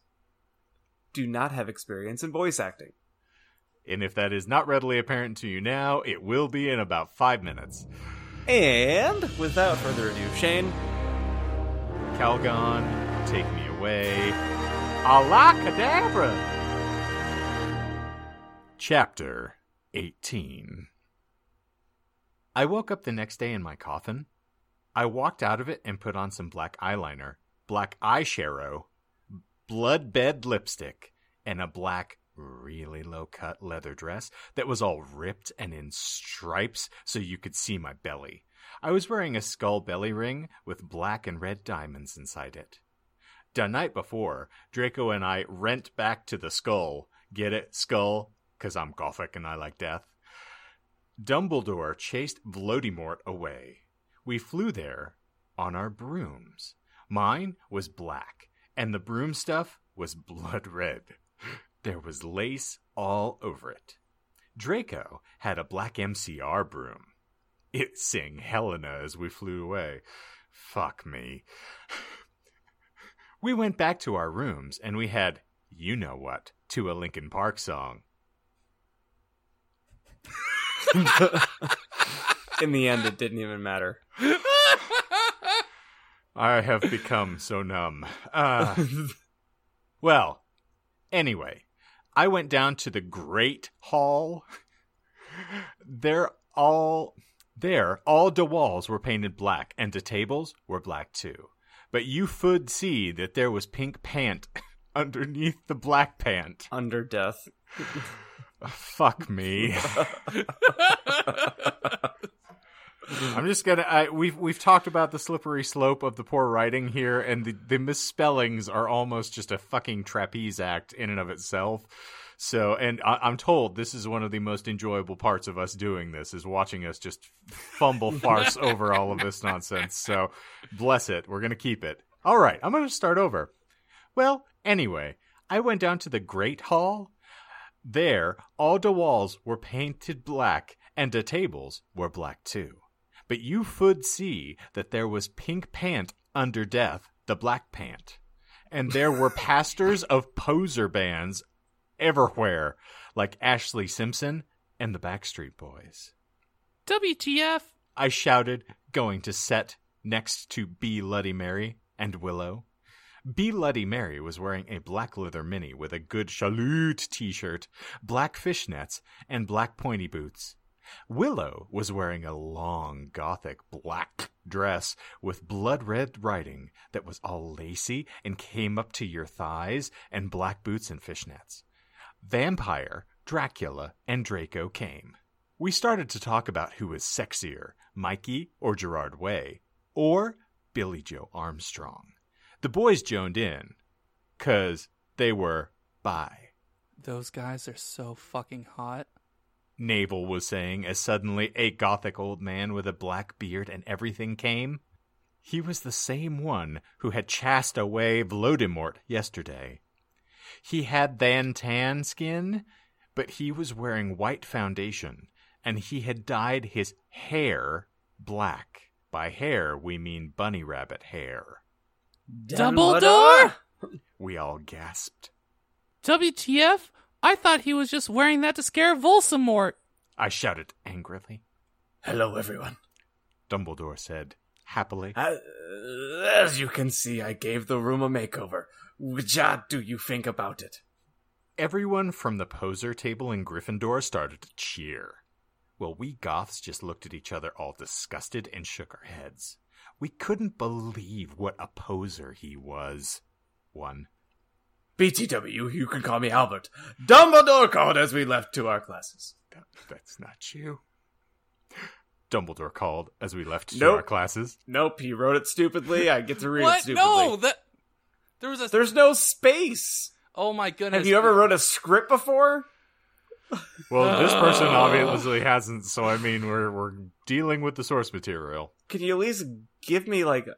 do not have experience in voice acting. And if that is not readily apparent to you now, it will be in about five minutes. And without further ado, Shane, Calgon, take me away. Allah Cadabra! Chapter 18 I woke up the next day in my coffin. I walked out of it and put on some black eyeliner, black eyeshadow, blood bed lipstick, and a black, really low cut leather dress that was all ripped and in stripes so you could see my belly. I was wearing a skull belly ring with black and red diamonds inside it. The night before, Draco and I rent back to the skull. Get it? Skull? Because I'm gothic and I like death. Dumbledore chased Vlodimort away. We flew there on our brooms. Mine was black, and the broom stuff was blood red. There was lace all over it. Draco had a black MCR broom. It sang Helena as we flew away. Fuck me. We went back to our rooms and we had, you know what, to a Linkin Park song. in the end, it didn't even matter. I have become so numb. Uh, well, anyway, I went down to the Great Hall. They're all there. All the walls were painted black, and the tables were black too. But you could see that there was pink pant underneath the black pant. Under death. Fuck me. I'm just gonna. I, we've we've talked about the slippery slope of the poor writing here, and the, the misspellings are almost just a fucking trapeze act in and of itself. So, and I, I'm told this is one of the most enjoyable parts of us doing this is watching us just fumble farce over all of this nonsense. So, bless it. We're to keep it. All right. I'm to start over. Well, anyway, I went down to the Great Hall. There, all the walls were painted black, and the tables were black too. But you would see that there was pink pant under death, the black pant. And there were pastors of poser bands everywhere, like Ashlee Simpson and the Backstreet Boys. WTF? I shouted, going to set next to B. Bloody Mary and Willow. B. Bloody Mary was wearing a black leather mini with a Good Charlotte t shirt, black fishnets, and black pointy boots. Willow was wearing a long gothic black dress with blood red writing that was all lacy and came up to your thighs, and black boots and fishnets. Vampire, Dracula, and Draco came. We started to talk about who was sexier, Mikey or Gerard Way, or Billie Joe Armstrong. The boys joined in, cause they were bi. Those guys are so fucking hot. Navel was saying as suddenly a gothic old man with a black beard and everything came. He was the same one who had chased away Voldemort yesterday. He had than tan skin, but he was wearing white foundation, and he had dyed his hair black. By hair, we mean bunny rabbit hair. Dumbledore? We all gasped. WTF? I thought he was just wearing that to scare Voldemort. I shouted angrily. Hello, everyone. Dumbledore said happily. As, as you can see, I gave the room a makeover. What uh, do you think about it? Everyone from the poser table in Gryffindor started to cheer. Well, we Goths just looked at each other all disgusted and shook our heads. We couldn't believe what a poser he was. One. BTW, you can call me Albert. Dumbledore called as we left to our classes. That, that's not you. Dumbledore called as we left to Nope. our classes. Nope, he wrote it stupidly. I get to read it What? stupidly. No, that there was a. There's no space. oh my goodness! Have you ever wrote a script before? Well, this person obviously hasn't, so I mean, we're we're dealing with the source material. Can you at least give me like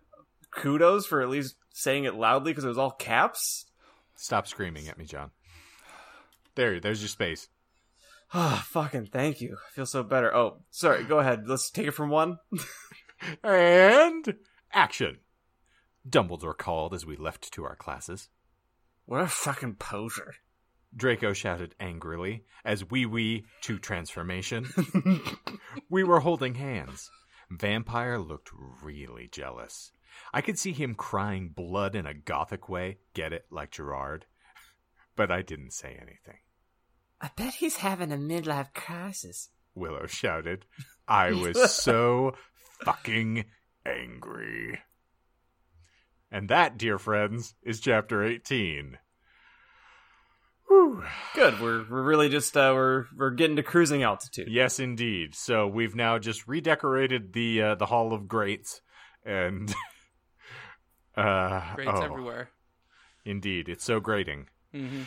kudos for at least saying it loudly because it was all caps? Stop screaming at me, John. There, there's your space. Ah, fucking thank you. I feel so better. Oh, sorry. Go ahead. Let's take it from one. And action. Dumbledore called as we left to our classes. What a fucking poser. Draco shouted angrily as we wee to transformation. we were holding hands. Vampire looked really jealous. I could see him crying blood in a gothic way, get it, like Gerard. But I didn't say anything. I bet he's having a midlife crisis. Willow shouted. I was so fucking angry. And that, dear friends, is chapter 18. Whew. Good. We're we're really just uh, we're we're getting to cruising altitude. Yes, indeed. So we've now just redecorated the uh, the Hall of Greats, and uh, Greats oh, everywhere. Indeed, it's so grating. hmm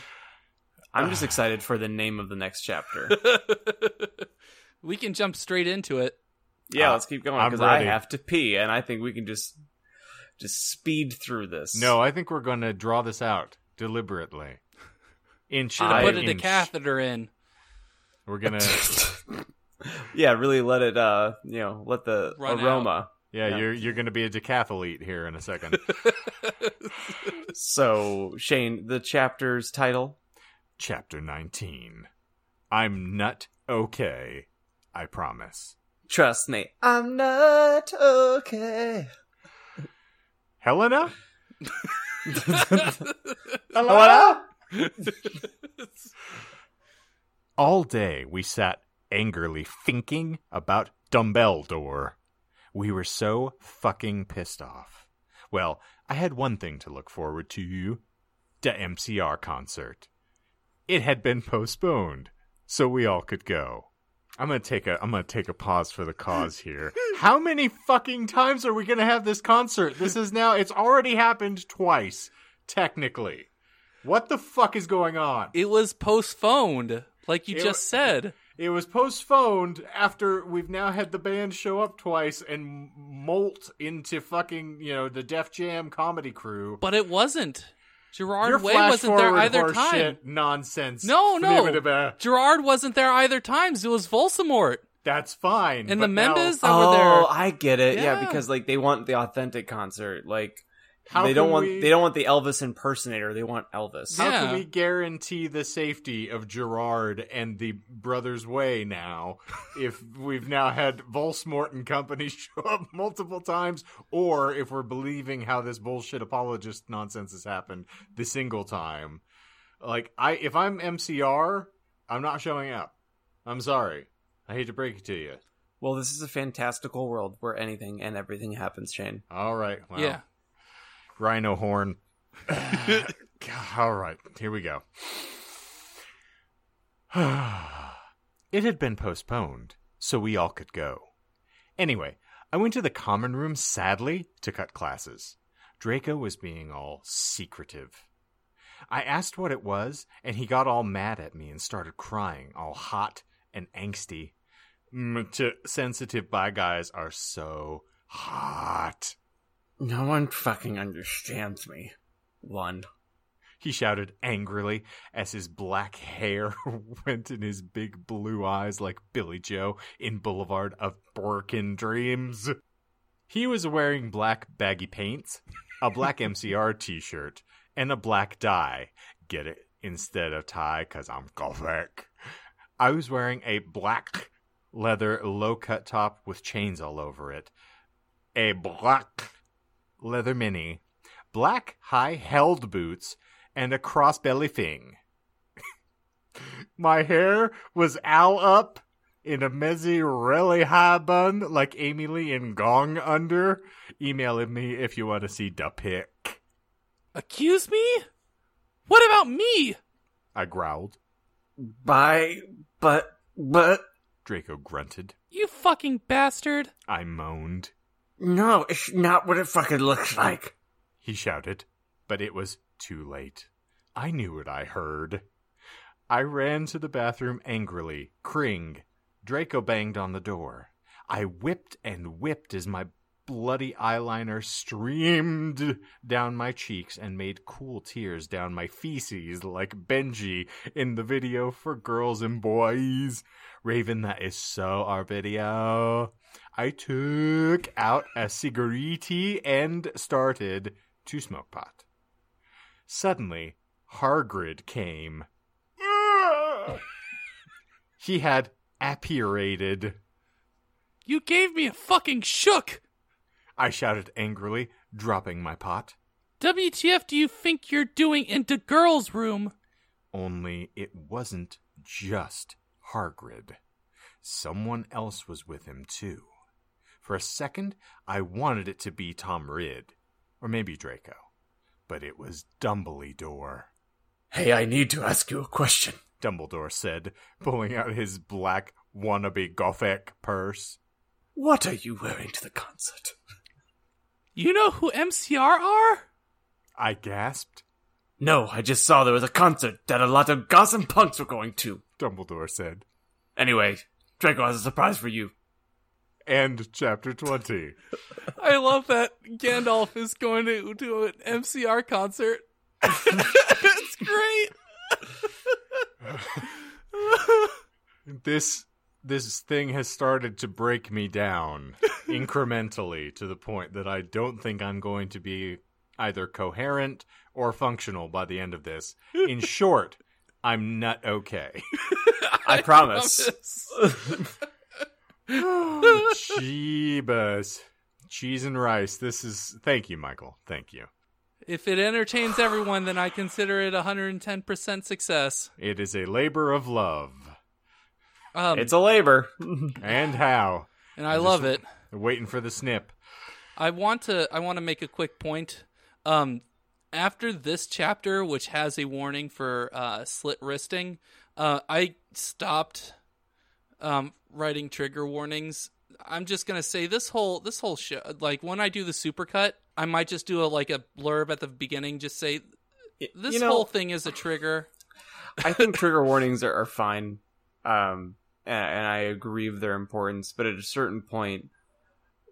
I'm just excited for the name of the next chapter. we can jump straight into it. Yeah, Uh, let's keep going I'm because I have to pee, and I think we can just just speed through this. No, I think we're going to draw this out deliberately. Inch Should have put a inch. decatheter in. We're gonna, yeah, really let it uh you know let the Run aroma. yeah, Yeah. you're you're gonna be a decathlete here in a second. So Shane, the chapter's title. Chapter 19. I'm not okay. I promise. Trust me, I'm not okay. Helena? Hello? All day we sat angrily thinking about Dumbledore. We were so fucking pissed off. Well, I had one thing to look forward to you the MCR concert. It had been postponed, so we all could go. I'm gonna take a I'm gonna take a pause for the cause here. How many fucking times are we gonna have this concert? This is now it's already happened twice, technically. What the fuck is going on? It was postponed, like you It just wa- said. It was postponed after we've now had the band show up twice and molt into fucking, you know, the Def Jam comedy crew. But it wasn't. Gerard Your Way wasn't there either time. shit nonsense. No, no. Gerard wasn't there either times. It was Volsamort. That's fine. And but the now- members that oh, were there. Oh, I get it. Yeah. Yeah. because like they want the authentic concert. Like How they don't want we- they don't want the Elvis impersonator. They want Elvis. How Yeah. can we guarantee the safety of Gerard and the Brothers Way now if we've now had Volsmort and company show up multiple times, or if we're believing how this bullshit apologist nonsense has happened the single time? Like, I if I'm MCR, I'm not showing up. I'm sorry. I hate to break it to you. Well, this is a fantastical world where anything and everything happens, Shane. All right. Well, yeah. Rhino horn. All right, here we go. it had been postponed, so we all could go. Anyway, I went to the common room sadly to cut classes. Draco was being all secretive. I asked what it was, and he got all mad at me and started crying, all hot and angsty. Mm, sensitive by guys are so hot. No one fucking understands me. One. He shouted angrily as his black hair went in his big blue eyes like Billie Joe in Boulevard of Broken Dreams. He was wearing black baggy pants, a black MCR t shirt, and a black tie. Get it? Instead of tie, because I'm gothic. I was wearing a black leather low cut top with chains all over it, a black leather mini, black high held boots, and a crossbelly thing. My hair was all up in a messy, really high bun like Amy Lee in Gong Under. Email me if you want to see the pic. Accuse me? What about me? I growled. By but but Draco grunted. You fucking bastard. I moaned. No, it's not what it fucking looks like. He shouted, but it was too late. I knew what I heard. I ran to the bathroom angrily. Kring. Draco banged on the door. I whipped and whipped as my bloody eyeliner streamed down my cheeks and made cool tears down my feces like Benji in the video for girls and boys. Raven, that is so our video. I took out a cigarette and started to smoke pot. Suddenly, Hargrid came. he had appurated. You gave me a fucking shook. I shouted angrily, dropping my pot. WTF do you think you're doing in the girls' room? Only it wasn't just Hargrid. Someone else was with him, too. For a second, I wanted it to be Tom Ridd, or maybe Draco. But it was Dumbledore. Hey, I need to ask you a question. Dumbledore said, pulling out his black wannabe Gothic purse. What are you wearing to the concert? You know who MCR are? I gasped. No, I just saw there was a concert that a lot of gossip punks were going to. Dumbledore said. Anyway, Draco has a surprise for you. End chapter 20. I love that Gandalf is going to do an MCR concert. it's great. this this thing has started to break me down incrementally to the point that I don't think I'm going to be either coherent or functional by the end of this. In short, I'm not okay. I promise. Jeebus. Cheese and rice. This is thank you, Michael. Thank you. If it entertains everyone, then I consider it 110% success. It is a labor of love. Um, it's a labor. And how? and I love it. Waiting for the snip. I want to I want to make a quick point. Um, after this chapter, which has a warning for uh, slit wristing, uh, I stopped um, writing trigger warnings. I'm just gonna say this whole this whole show, like when I do the supercut, I might just do a like a blurb at the beginning, just say this you know, whole thing is a trigger. I think trigger warnings are, are fine, um, and, and I agree with their importance. But at a certain point,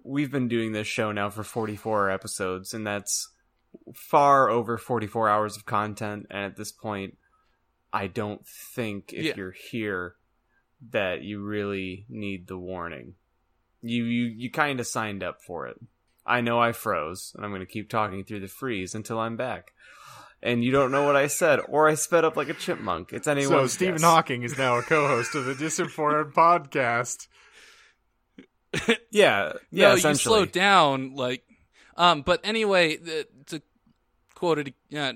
we've been doing this show now for 44 episodes, and that's far over 44 hours of content. And at this point, I don't think if Yeah. you're here that you really need the warning. You you you kind of signed up for it. I know I froze, and I'm going to keep talking through the freeze until I'm back. And you don't know what I said, or I sped up like a chipmunk. It's So anyone's Stephen guess. Hawking is now a co-host of the Disinformed podcast. Yeah, yeah. no, you essentially. slowed down, like. Um, but anyway, the, to quote it, yeah,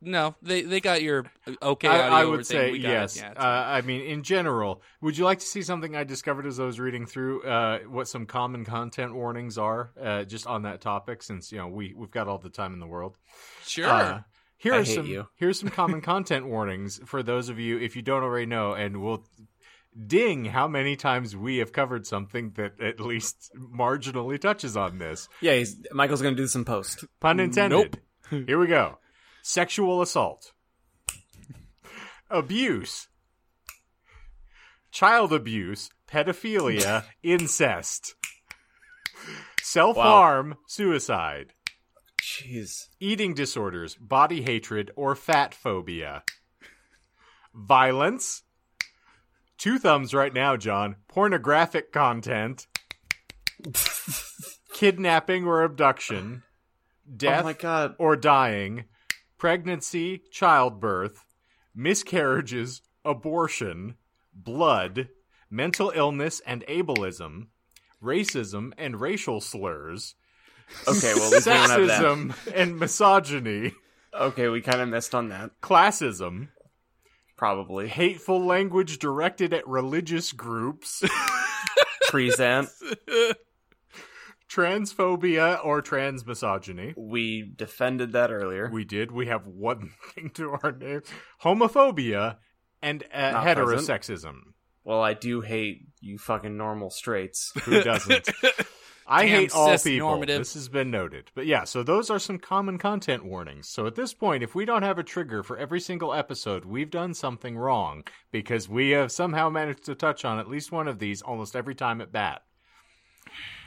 no, they they got your okay. I, audio I over would say We got yes. Yeah, uh, I mean, in general, would you like to see something I discovered as I was reading through uh, what some common content warnings are, uh, just on that topic? Since you know we we've got all the time in the world. sure. Uh, here I are hate some you. here's some common content warnings for those of you if you don't already know, and we'll ding how many times we have covered something that at least marginally touches on this. Yeah, he's, Michael's going to do some post. Pun intended. Nope. Here we go. Sexual assault. Abuse. Child abuse, pedophilia, incest. Self harm, suicide. Jeez. Eating disorders, body hatred, or fat phobia. Violence. Two thumbs right now, John. Pornographic content. Kidnapping or abduction. Oh Death Oh my god. or dying, pregnancy, childbirth, miscarriages, abortion, blood, mental illness and ableism, racism and racial slurs, Okay, well, we don't have that. sexism and misogyny, Okay, we kind of missed on that. classism, Probably. hateful language directed at religious groups, Present. transphobia or transmisogyny. We defended that earlier. We did. We have one thing to our name. Homophobia and uh, heterosexism. Well, I do hate you fucking normal straights. Who doesn't? I hate all people. normative. This has been noted. But yeah, so those are some common content warnings. So at this point, if we don't have a trigger for every single episode, we've done something wrong because we have somehow managed to touch on at least one of these almost every time at bat.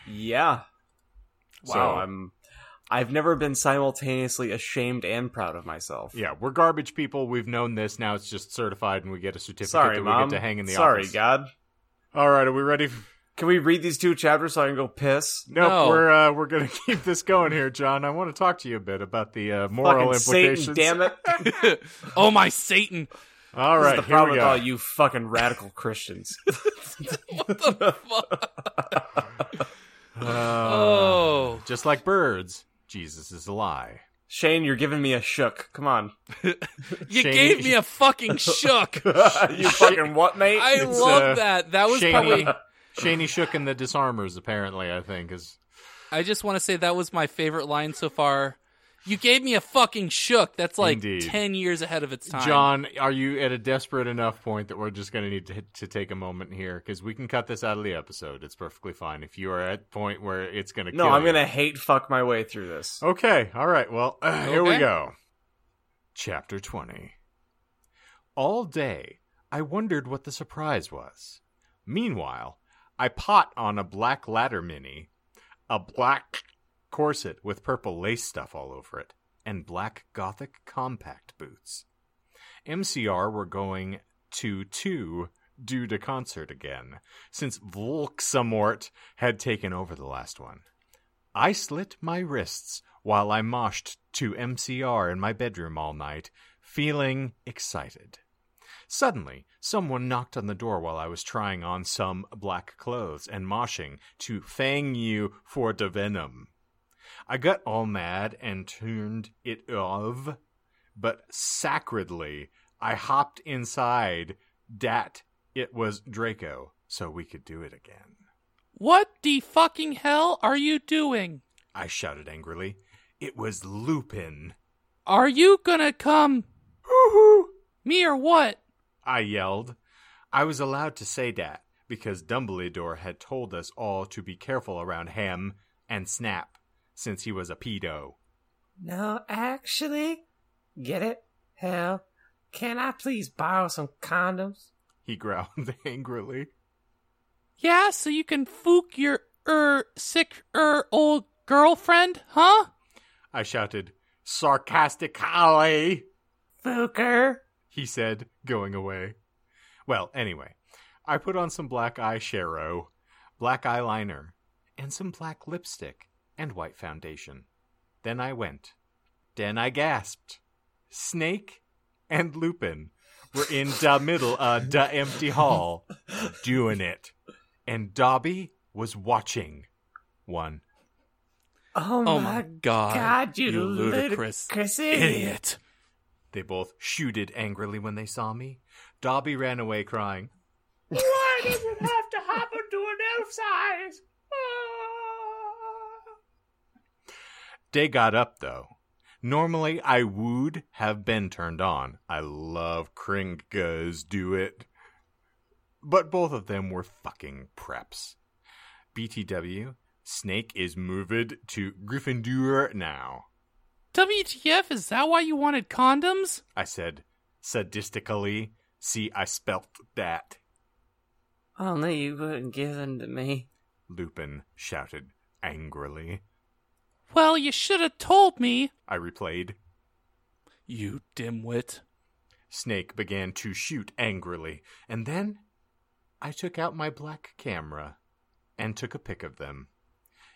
Yeah. Wow. So- I'm. I've never been simultaneously ashamed and proud of myself. Yeah, we're garbage people. We've known this. Now it's just certified and we get a certificate Sorry, that mom. we get to hang in the Sorry, office. Sorry, God. All right, are we ready? Can we read these two chapters so I can go piss? Nope, No. we're uh, we're gonna keep this going here, John. I want to talk to you a bit about the uh, moral Fucking implications. Satan, damn it! oh my Satan! All This right, is the here problem we with go. all you fucking radical Christians. What the fuck? Uh, Oh, Just like birds, Jesus is a lie. Shane, you're giving me a shook. Come on. you Shane- gave me a fucking shook. you fucking what, mate? I It's, love uh, that. That was Shaney, probably. Shaney Shook and the Disarmers, apparently, I think, is I just want to say that was my favorite line so far. You gave me a fucking shook. That's like Indeed. ten years ahead of its time. John, are you at a desperate enough point that we're just going to need to, to take a moment here? Because we can cut this out of the episode. It's perfectly fine. If you are at the point where it's going to no, kill I'm gonna hate fuck my way through this. Okay, all right. Well, uh, here we go. Chapter 20. All day, I wondered what the surprise was. Meanwhile, I pot on a black ladder mini, a black corset with purple lace stuff all over it, and black gothic compact boots. MCR were going to two due to concert again, since Volksamort had taken over the last one. I slit my wrists while I moshed to MCR in my bedroom all night, feeling excited. Suddenly, someone knocked on the door while I was trying on some black clothes and moshing to Fang You for the Venom. I got all mad and turned it off, but sacredly, I hopped inside dat it was Draco, so we could do it again. what the fucking hell are you doing? I shouted angrily. It was Lupin. Are you gonna come me or what? I yelled. I was allowed to say that because Dumbledore had told us all to be careful around him and Snap, since he was a pedo. No, actually, get it? Hell, can I please borrow some condoms? He growled angrily. Yeah, so you can fook your er sick er old girlfriend, huh? I shouted sarcastically. Fooker. He said, going away. Well, anyway, I put on some black eyeshadow, black eyeliner, and some black lipstick and white foundation. Then I went. Then I gasped. Snake and Lupin were in the middle of the empty hall doing it. And Dobby was watching. One. Oh, Oh my my god. God, you, you ludicrous ludicrous idiot. They both shooted angrily when they saw me. Dobby ran away crying. Why does it have to happen to an elf size? Ah. They got up though. Normally I would have been turned on. I love Kringas do it. But both of them were fucking preps. BTW, Snake is moved to Gryffindor now. WTF, is that why you wanted condoms? I said sadistically. See, I spelt that. Only you wouldn't give them to me. Lupin shouted angrily. Well, you should have told me. I replied. You dimwit. Snake began to shoot angrily, and then I took out my black camera and took a pic of them.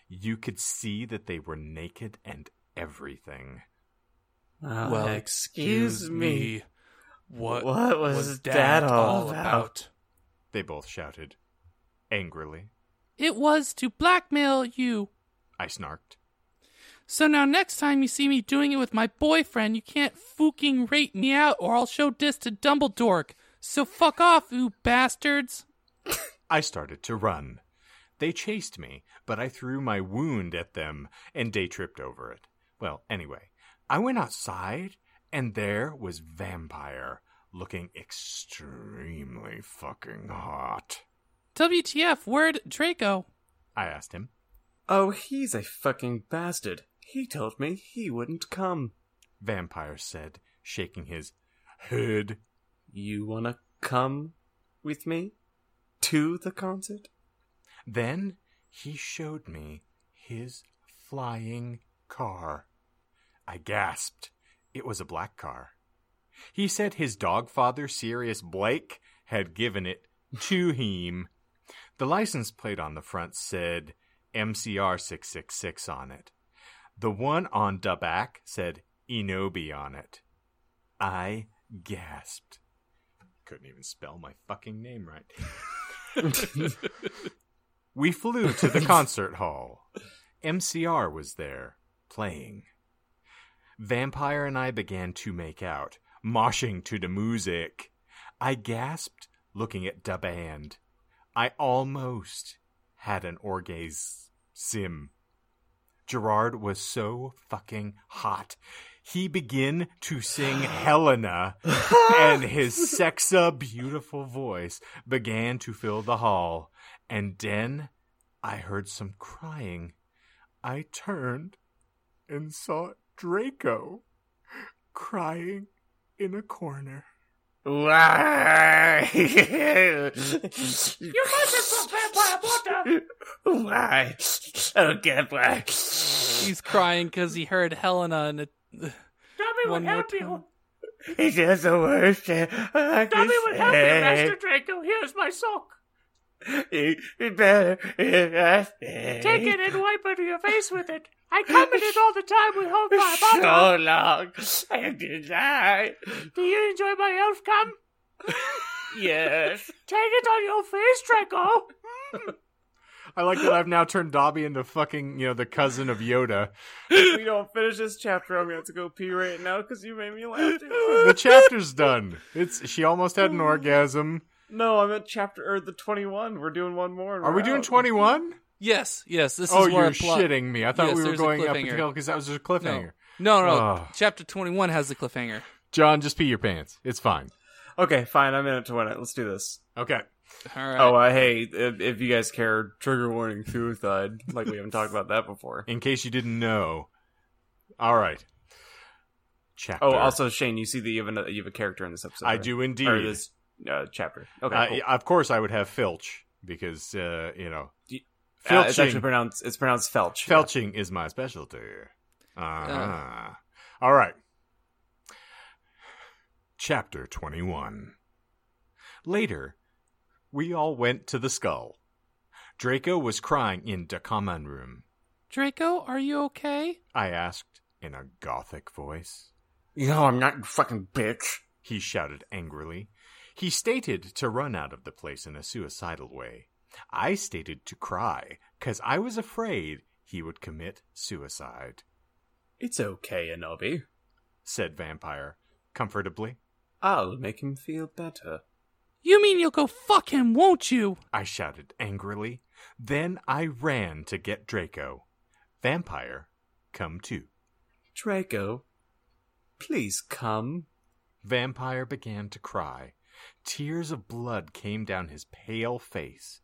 You could see that they were naked and everything. Uh, well, excuse me. What, What was that all about? They both shouted angrily. It was to blackmail you. I snarked. So now next time you see me doing it with my boyfriend, you can't fucking rate me out or I'll show this to Dumbledore. So fuck off, you bastards. I started to run. They chased me, but I threw my wound at them and they tripped over it. Well, anyway, I went outside and there was Vampire looking extremely fucking hot. WTF, where'd Draco? I asked him. Oh, he's a fucking bastard. He told me he wouldn't come. Vampire said, shaking his head. You wanna come with me to the concert? Then he showed me his flying car. I gasped. It was a black car. He said his dog father, Sirius Blake, had given it to him. The license plate on the front said MCR 666 on it. The one on the back said Enobi on it. I gasped. Couldn't even spell my fucking name right. we flew to the concert hall. MCR was there, playing. Vampire and I began to make out, moshing to the music. I gasped, looking at the band. I almost had an orgasm. Sim. Gerard was so fucking hot. He began to sing Helena, and his sexa beautiful voice began to fill the hall. And then I heard some crying. I turned and saw Draco crying in a corner. Why? you mustn't vampire water! Why? Oh god, why? He's crying because he heard Helena and it. Dobby One more time. He does the worst. Dobby would help you, Master Draco. Here's my sock. He, he better. Take it and wipe under your face with it. I come in it all the time with home my So long. I did die. Do you enjoy my elf cum? Yes. Take it on your face, Draco. Mm. I like that I've now turned Dobby into fucking, you know, the cousin of Yoda. If we don't finish this chapter, I'm gonna have to go pee right now because you made me laugh too The chapter's done. It's she almost had an orgasm. No, I meant chapter or the 21. We're doing one more. Are we're doing 21? Yes, yes, this Oh, is where you're I plot. shitting me. I thought Yes, we were there's a going up cliffhanger. until because that was just a cliffhanger. No, no, no. Oh. Chapter 21 has the cliffhanger. John, just pee your pants. It's fine. Okay, fine. I'm in it to win it. Let's do this. Okay. All right. Oh, uh, hey, if, if you guys care, trigger warning, suicide. Like we haven't talked about that before. In case you didn't know. All right. Chapter. Oh, also Shane, you see that you have a, you have a character in this episode. I right? do indeed. Or this uh, chapter. Okay, Uh, cool. Of course, I would have Filch because uh, you know, Y- Uh, it's actually pronounced it's pronounced Felch. felching is my specialty. Uh-huh. All right. Chapter twenty-one. Later, we all went to the skull. Draco was crying in the common room. Draco, are you okay? I asked in a gothic voice. No, I'm not you fucking bitch. He shouted angrily. He stated to run out of the place in a suicidal way. I stated to cry, 'cause I was afraid he would commit suicide, It's okay, Anobi. said Vampire, comfortably. I'll make him feel better. You mean you'll go fuck him, won't you? I shouted angrily. Then I ran to get Draco. Vampire, come too. Draco, please come. Vampire began to cry. Tears of blood came down his pale face.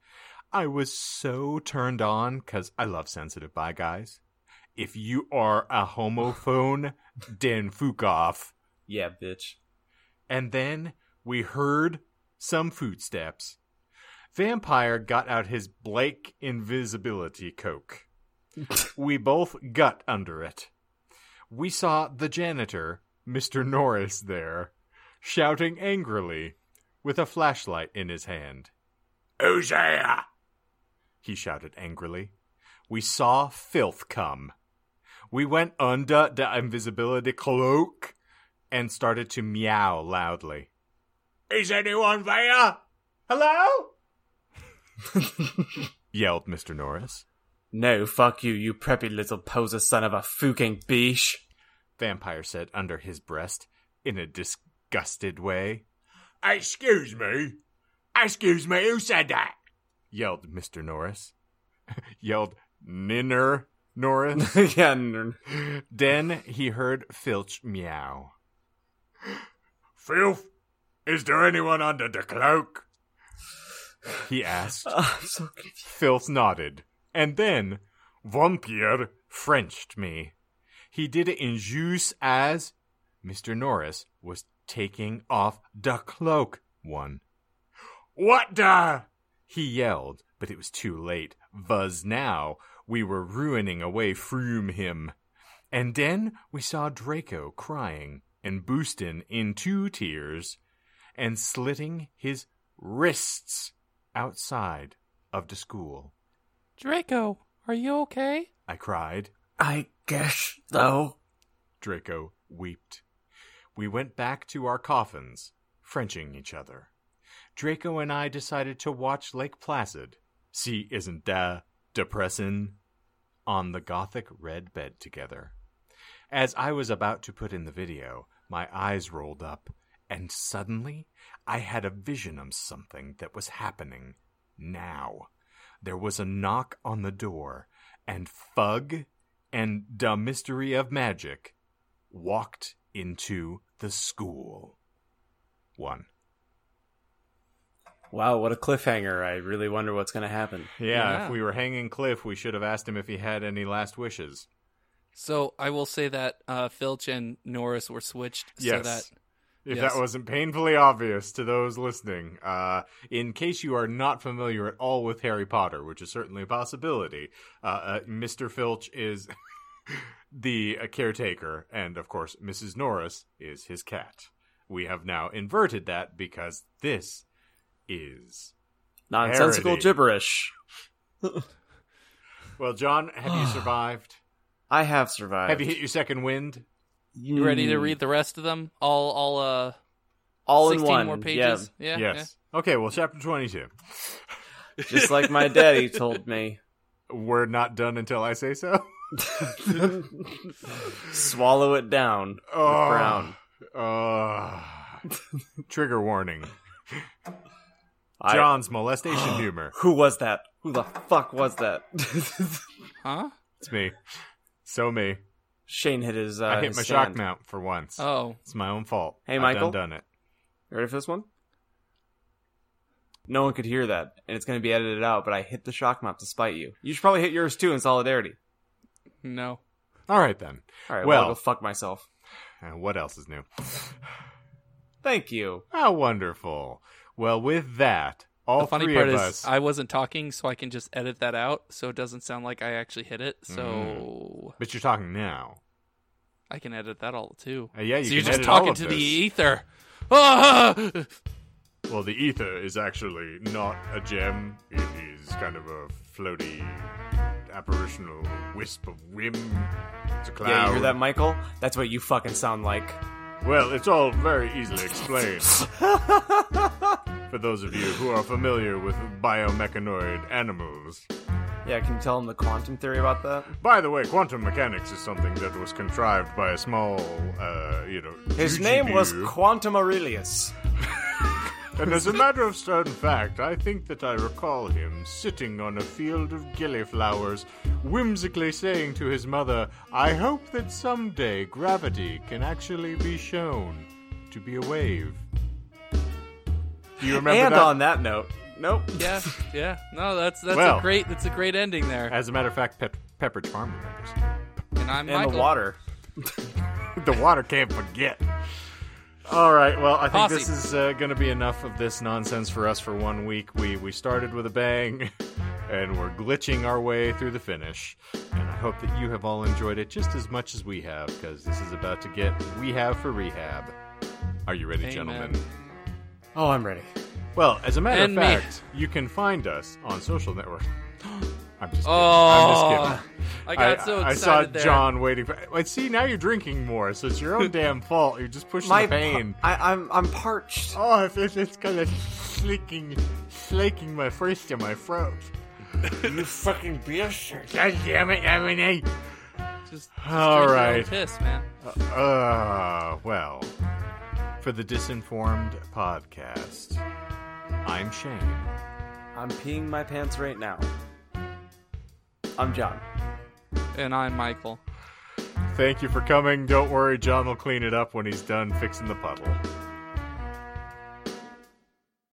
I was so turned on because I love sensitive bi guys. If you are a homophone, then fuck off. Yeah, bitch. And then we heard some footsteps. Vampire got out his Blake invisibility coke. we both got under it. We saw the janitor, Mr. Norris, there, shouting angrily, with a flashlight in his hand. Who's there? He shouted angrily. We saw filth come. We went under the invisibility cloak and started to meow loudly. Is anyone there? Hello? yelled Mr. Norris. No, fuck you, you preppy little poser son of a fucking beesh. Vampire said under his breast in a disgusted way. Excuse me. Excuse me, who said that? yelled Mr. Norris. yelled Ninner Norris. yeah, n- then he heard Filch meow. Filth, is there anyone under the cloak? He asked. Ah, I'm so confused. Filth nodded, and then Vampire Frenched me. He did it in juice as Mr. Norris was taking off the cloak one. What the? He yelled, but it was too late. Vuz now we were ruining away from him. And then we saw Draco crying and boosting in two tears and slitting his wrists outside of the school. Draco, are you okay? I cried. I guess though. Draco wept. We went back to our coffins, Frenching each other. Draco and I decided to watch Lake Placid. See, isn't that depressing? On the gothic red bed together. As I was about to put in the video, my eyes rolled up, and suddenly I had a vision of something that was happening now. There was a knock on the door, and Fug and the Mystery of Magic walked into the school. One. Wow, what a cliffhanger. I really wonder what's going to happen. Yeah, Yeah. if we were hanging Cliff, we should have asked him if he had any last wishes. So I will say that uh, Filch and Norris were switched so Yes. that If Yes. that wasn't painfully obvious to those listening, uh, in case you are not familiar at all with Harry Potter, which is certainly a possibility, uh, uh, Mr. Filch is the uh, caretaker, and of course, Mrs. Norris is his cat. We have now inverted that because this is. Nonsensical Parody. gibberish. Well, John, have you survived? I have survived. Have you hit your second wind? you ready to Mm, read the rest of them? All all uh all in one? more pages. Yeah. yes. Okay, well, chapter 22. Just like my daddy told me. We're not done until I say so. Swallow it down. with Oh. brown. Uh, trigger warning. I- John's molestation humor. Who was that? Who the fuck was that? Huh? It's me. So me. Shane hit his. Uh, I hit his my stand. shock mount for once. Oh. It's my own fault. Hey, I've Michael? done, done it. You ready for this one? No one could hear that, and it's going to be edited out. But I hit the shock mount to spite you. You should probably hit yours too in solidarity. No. All right then. All right, well, Well- I'll go fuck myself. Uh, what else is new? Thank you. How wonderful. Well, with that, all the funny part is us. I wasn't talking, so I can just edit that out, so it doesn't sound like I actually hit it. Mm. So But you're talking now. I can edit that all too. Uh, yeah, you so you're just talking to this. the ether. Ah! Well, the ether is actually not a gem. It is kind of a floaty, apparitional wisp of whim. It's a cloud. Yeah, you hear that, Michael? That's what you fucking sound like. Well, it's all very easily explained. For those of you who are familiar with biomechanoid animals. Yeah, can you tell them the quantum theory about that? By the way, quantum mechanics is something that was contrived by a small, uh, you know. His name was. Quantum Aurelius. And as a matter of certain fact, I think that I recall him sitting on a field of gillyflowers, whimsically saying to his mother, I hope that someday gravity can actually be shown to be a wave. Do you remember and that? on that note, nope. yeah, yeah. No, that's that's Well. a great that's a great ending there. As a matter of fact, Pep- Pepperidge Farm remembers. And I'm And Michael. the water. the water can't forget. All right. Well, I think Posse. this is uh, going to be enough of this nonsense for us for one week. We we started with a bang, and we're glitching our way through the finish. And I hope that you have all enjoyed it just as much as we have, because this is about to get we have for rehab. Are you ready, Amen. gentlemen? Oh, I'm ready. Well, as a matter And of me. fact, you can find us on social networks. I'm just kidding. Oh, I'm just kidding. I got so excited. I saw there. John waiting for. Wait, see, now you're drinking more, so it's your own damn fault. You're just pushing My the pain. I, I'm I'm parched. Oh, it's, it's, it's kind of slaking, slaking my first in my throat. You fucking bastard. God damn it, Emily. Just, just All drink your piss, man. Uh, well, for the Disinformed podcast, I'm Shane. I'm peeing my pants right now. I'm John. And I'm Michael. Thank you for coming. Don't worry, John will clean it up when he's done fixing the puddle.